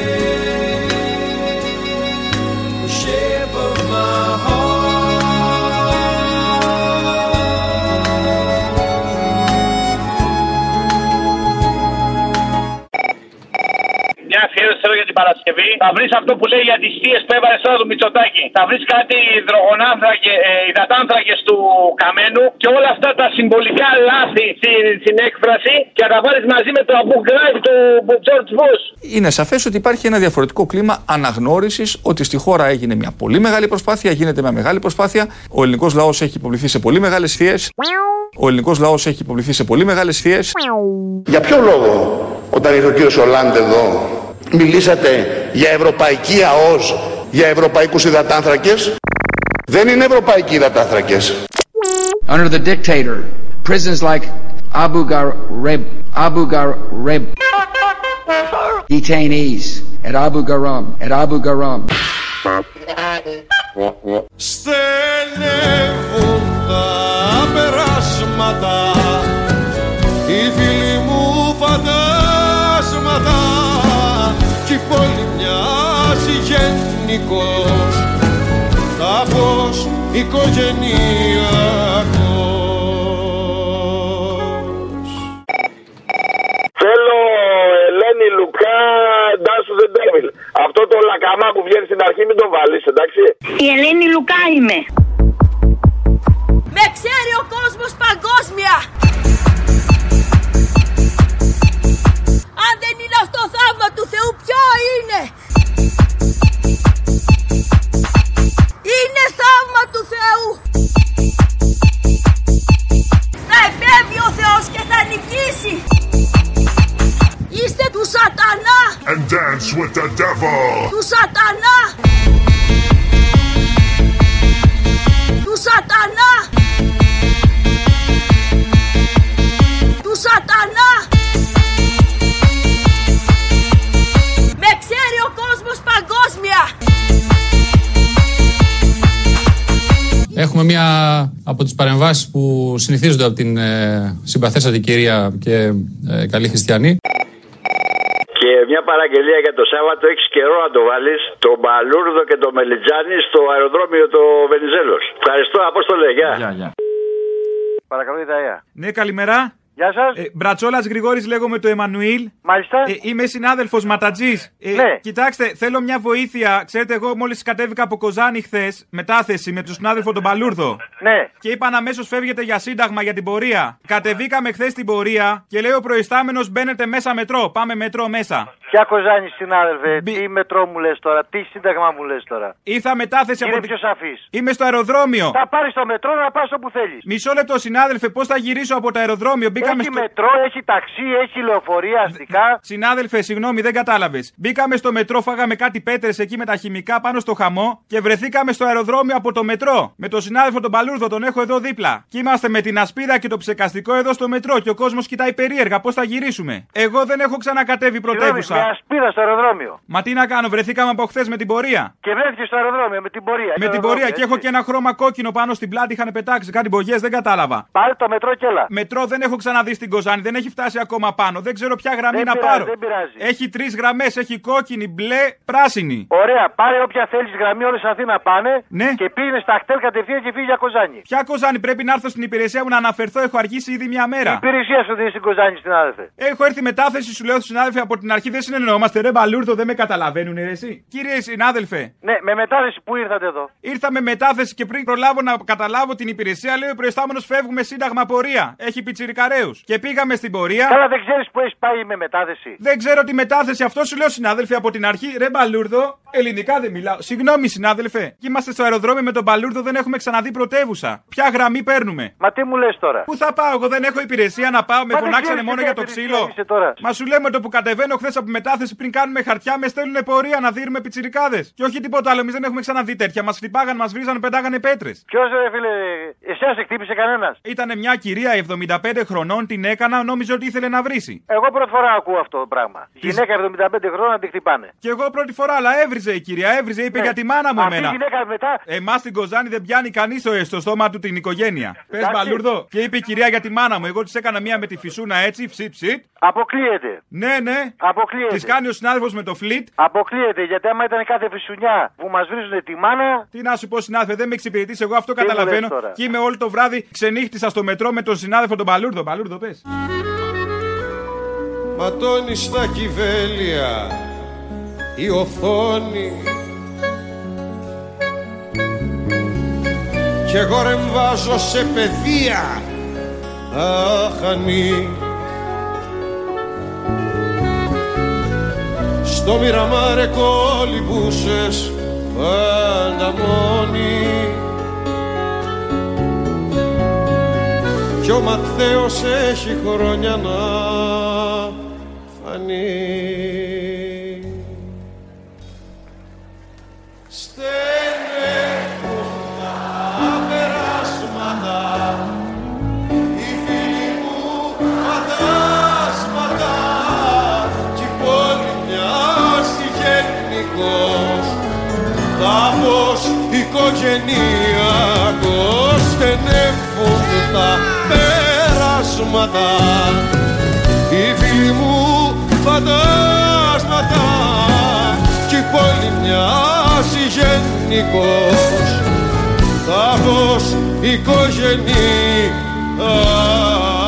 Μια αφιέρωση αριστερό για την Παρασκευή. Θα βρεις αυτό που λέει για τι θείε που έβαλες τώρα του Μητσοτάκη. Θα βρεις κάτι υδρογονάνθρακε, ε, υδατάνθρακες του Καμένου και όλα αυτά τα συμβολικά λάθη στην, στην έκφραση και θα τα βάλεις μαζί με το Abu Ghraib του George Bush. Είναι σαφές ότι υπάρχει ένα διαφορετικό κλίμα αναγνώρισης ότι στη χώρα έγινε μια πολύ μεγάλη προσπάθεια, γίνεται μια μεγάλη προσπάθεια. Ο ελληνικός λαός έχει υποβληθεί σε πολύ μεγάλες θείες. Ο ελληνικός λαός έχει υποβληθεί σε πολύ μεγάλες θείες. Για ποιο λόγο όταν ήρθε ο κύριος Ολάντ εδώ μιλήσατε για ευρωπαϊκή ΑΟΣ, για ευρωπαϊκούς υδατάνθρακες. Δεν είναι ευρωπαϊκοί υδατάνθρακες. Under the dictator, prisons like Abu Ghraib, Abu Ghraib, detainees at Abu Ghraib, at Abu Ghraib. Στενεύουν τα περάσματα οι φίλοι μου φαντάσματα κι η πόλη μοιάζει γενικός τάφος οικογενειακός Θέλω Ελένη Λουκά, Dance to the Devil. Αυτό το λακαμά που βγαίνει στην αρχή μην το βάλεις, εντάξει. Η Ελένη Λουκά είμαι. Με ξέρει ο κόσμος παγκόσμια. Αν δεν είναι αυτό θαύμα του Θεού, ποιο είναι; Είναι θαύμα του Θεού. Θα επέμβει ο Θεός και θα νικήσει. Είστε του σατανά. And dance with the devil. Έχουμε μία από τις παρεμβάσεις που συνηθίζονται από την ε, συμπαθέστατη κυρία και ε, καλή χριστιανή. Και μια παραγγελία για το Σάββατο έχεις καιρό να το βάλεις. Το Μπαλούρδο και το Μελιτζάνι στο αεροδρόμιο το Βενιζέλος. Ευχαριστώ, Απόστολε. Γεια. Παρακαλώ, Ιδαία. Ναι, καλημέρα. Γεια σας. Ε, Μπρατσόλας Γρηγόρης, λέγομαι το Εμμανουήλ. Μάλιστα. Ε, είμαι συνάδελφος Ματατζής. Ε, Ναι. Κοιτάξτε, θέλω μια βοήθεια. Ξέρετε, εγώ μόλις κατέβηκα από Κοζάνη χθες, μετάθεση με τον συνάδελφο τον Παλούρδο. Ναι. Και είπαν αμέσως φεύγετε για σύνταγμα για την πορεία. Κατεβήκαμε χθες την πορεία και λέει ο προϊστάμενος μπαίνετε μέσα μετρό. Πάμε μετρό μέσα. Ποια κοζάνη, συνάδελφε, τι μετρό μου λες τώρα, τι σύνταγμα μου λες τώρα; Ήρθα μετάθεση Είναι από πιο σαφή. Είμαι στο αεροδρόμιο. Θα πάρεις το μετρό να πας όπου θέλεις. Μισό λεπτό, συνάδελφε, πώς θα γυρίσω από το αεροδρόμιο; Μπήκαμε Έχει στο. μετρό, έχει ταξί, έχει λεωφορεία αστικά. Συνάδελφε, συγγνώμη, δεν κατάλαβες. Μπήκαμε στο μετρό, φάγαμε κάτι πέτρες εκεί με τα χημικά πάνω στο χαμό και βρεθήκαμε στο αεροδρόμιο από το μετρό. Με τον συνάδελφο τον Παλούρδο, τον έχω εδώ δίπλα. Και είμαστε με την ασπίδα και το ψεκαστικό εδώ στο μετρό και ο κόσμος κοιτάει περίεργα πώς θα γυρίσουμε; Εγώ δεν έχω ξανακατέβει Συγγνώμη, πρωτεύουσα. Με ασπίδα στο αεροδρόμιο. Μα τι να κάνω, βρεθήκαμε από χθες με την πορεία. Και βρέθηκες στο αεροδρόμιο με την πορεία. Με την πορεία και έχω και ένα χρώμα κόκκινο πάνω στην πλάτη. Είχαν πετάξει κάτι μπογιές, δεν κατάλαβα. Πάρε το μετρό και έλα. Μετρό δεν έχω ξαναδεί στην Κοζάνη, δεν έχει φτάσει ακόμα πάνω. Δεν ξέρω ποια γραμμή Δεν να πειράζει, πάρω. δεν πειράζει. Έχει τρεις γραμμές, έχει κόκκινη, μπλε, πράσινη. Ωραία, πάρε όποια θέλεις γραμμή, όλες Αθήνα πάνε. Ναι. Και πήγαινε στα χτέλ κατευθείαν και φύγει για Κοζάνη. Ποια Κοζάνη πρέπει να έρθω στην υπηρεσία μου να αναφερθώ, έχω αργήσει ήδη μια Η μέρα. υπηρεσία σου δεν είναι στην Κοζάνη, συνάδελφε. Έχω έρθει μετάθεση, σου λέω στου συνάδελφοι από την αρχή δεν συνεννοούμαστε. Ρε μπαλούρδο, δεν με καταλαβαίνουν, ρε εσύ. Κύριε συνάδελφε, Ναι, με μετάθεση που ήρθατε εδώ; ήρθα με μετάθεση και πριν προλάβω να καταλάβω την υπηρεσία, λέει ο προϊστάμενος φεύγουμε σύνταγμα πορεία. Έχει πιτσιρικαρέους. Και πήγαμε στην πορεία. Καλά, δεν ξέρεις που έχεις πάει με μετάθεση; Δεν ξέρω τη μετάθεση, αυτό σου λέω συνάδελφε από την αρχή. Ρε μπαλούρδο, ελληνικά δεν μιλάω. Συγγνώμη συνάδελφε. Και είμαστε στο αεροδρόμιο με τον μπαλούρδο, δεν έχουμε ξαναδεί πρωτεύουσα. Ποια γραμμή παίρνουμε; Μα τι μου λες τώρα; Πού θα πάω, εγώ δεν έχω υπηρεσία να πάω, με Μα δεν φωνάξανε ξέρεις μόνο τι για το υπηρεσία ξύλο. είσαι τώρα. Μα σου λέμε το που κατεβαίνω χθες από μετάθεση πριν κάνουμε χαρτιά, μες στέλνουν πορεία να δίνουμε πιτσιρικάδες. Και όχι τίποτα άλλο, εμείς δεν έχουμε ξαναδεί τέτοια. Μας χτυπάγαν, μας βρίζανε, πετάγανε πέτρες. Ποιος ρε φίλε, εσένα σε χτύπησε κανένας; Ήταν μια κυρία 75 χρονών, την έκανα, νόμιζε ότι ήθελε να βρίσει. Εγώ πρώτη φορά ακούω αυτό το πράγμα. Γυναίκα 75 χρόνια να τη χτυπάνε. Και εγώ πρώτη φορά, αλλά έβριζε η κυρία, έβριζε, είπε Ναι. για τη μάνα μου Αυτή η εμένα. γυναίκα μετά. Εμάς στην Κοζάνη δεν πιάνει κανείς στο, στο στόμα του την οικογένεια. Πες Εντάξει. μπαλούρδο. Και είπε η κυρία για τη μάνα μου. Εγώ της έκανα μία με τη φυσούνα έτσι, ψιτ ψιτ. Αποκλείεται. Ναι, ναι. Αποκλείεται. Τη κάνει ο συνάδελφος με το φλιτ. Αποκλείεται γιατί άμα ήταν κάθε φυσουνιά που μας βρίζουν τη μάνα. Τι να σου πω, συνάδελφε, δεν με εξυπηρετείς. Εγώ αυτό Τι μου καταλαβαίνω. λες τώρα; Και είμαι όλο το βράδυ ξενύχτησα στο μετρό με τον συνάδελφο τον Παλούρδο. Παλούρδο, πες. Ματώνει στα κυβέλια η οθόνη κι εγώ ρεμβάζω σε παιδεία αχανή στο μοιραμάρε κολυμπούσες πάντα μόνη. Κι ο Ματθαίος έχει χρόνια να φανεί τάφος οικογενειακός στενεύουν τα περάσματα οι φίλοι μου φαντάσματα κι η πόλη μοιάζει γενικός τάφος οικογενειακός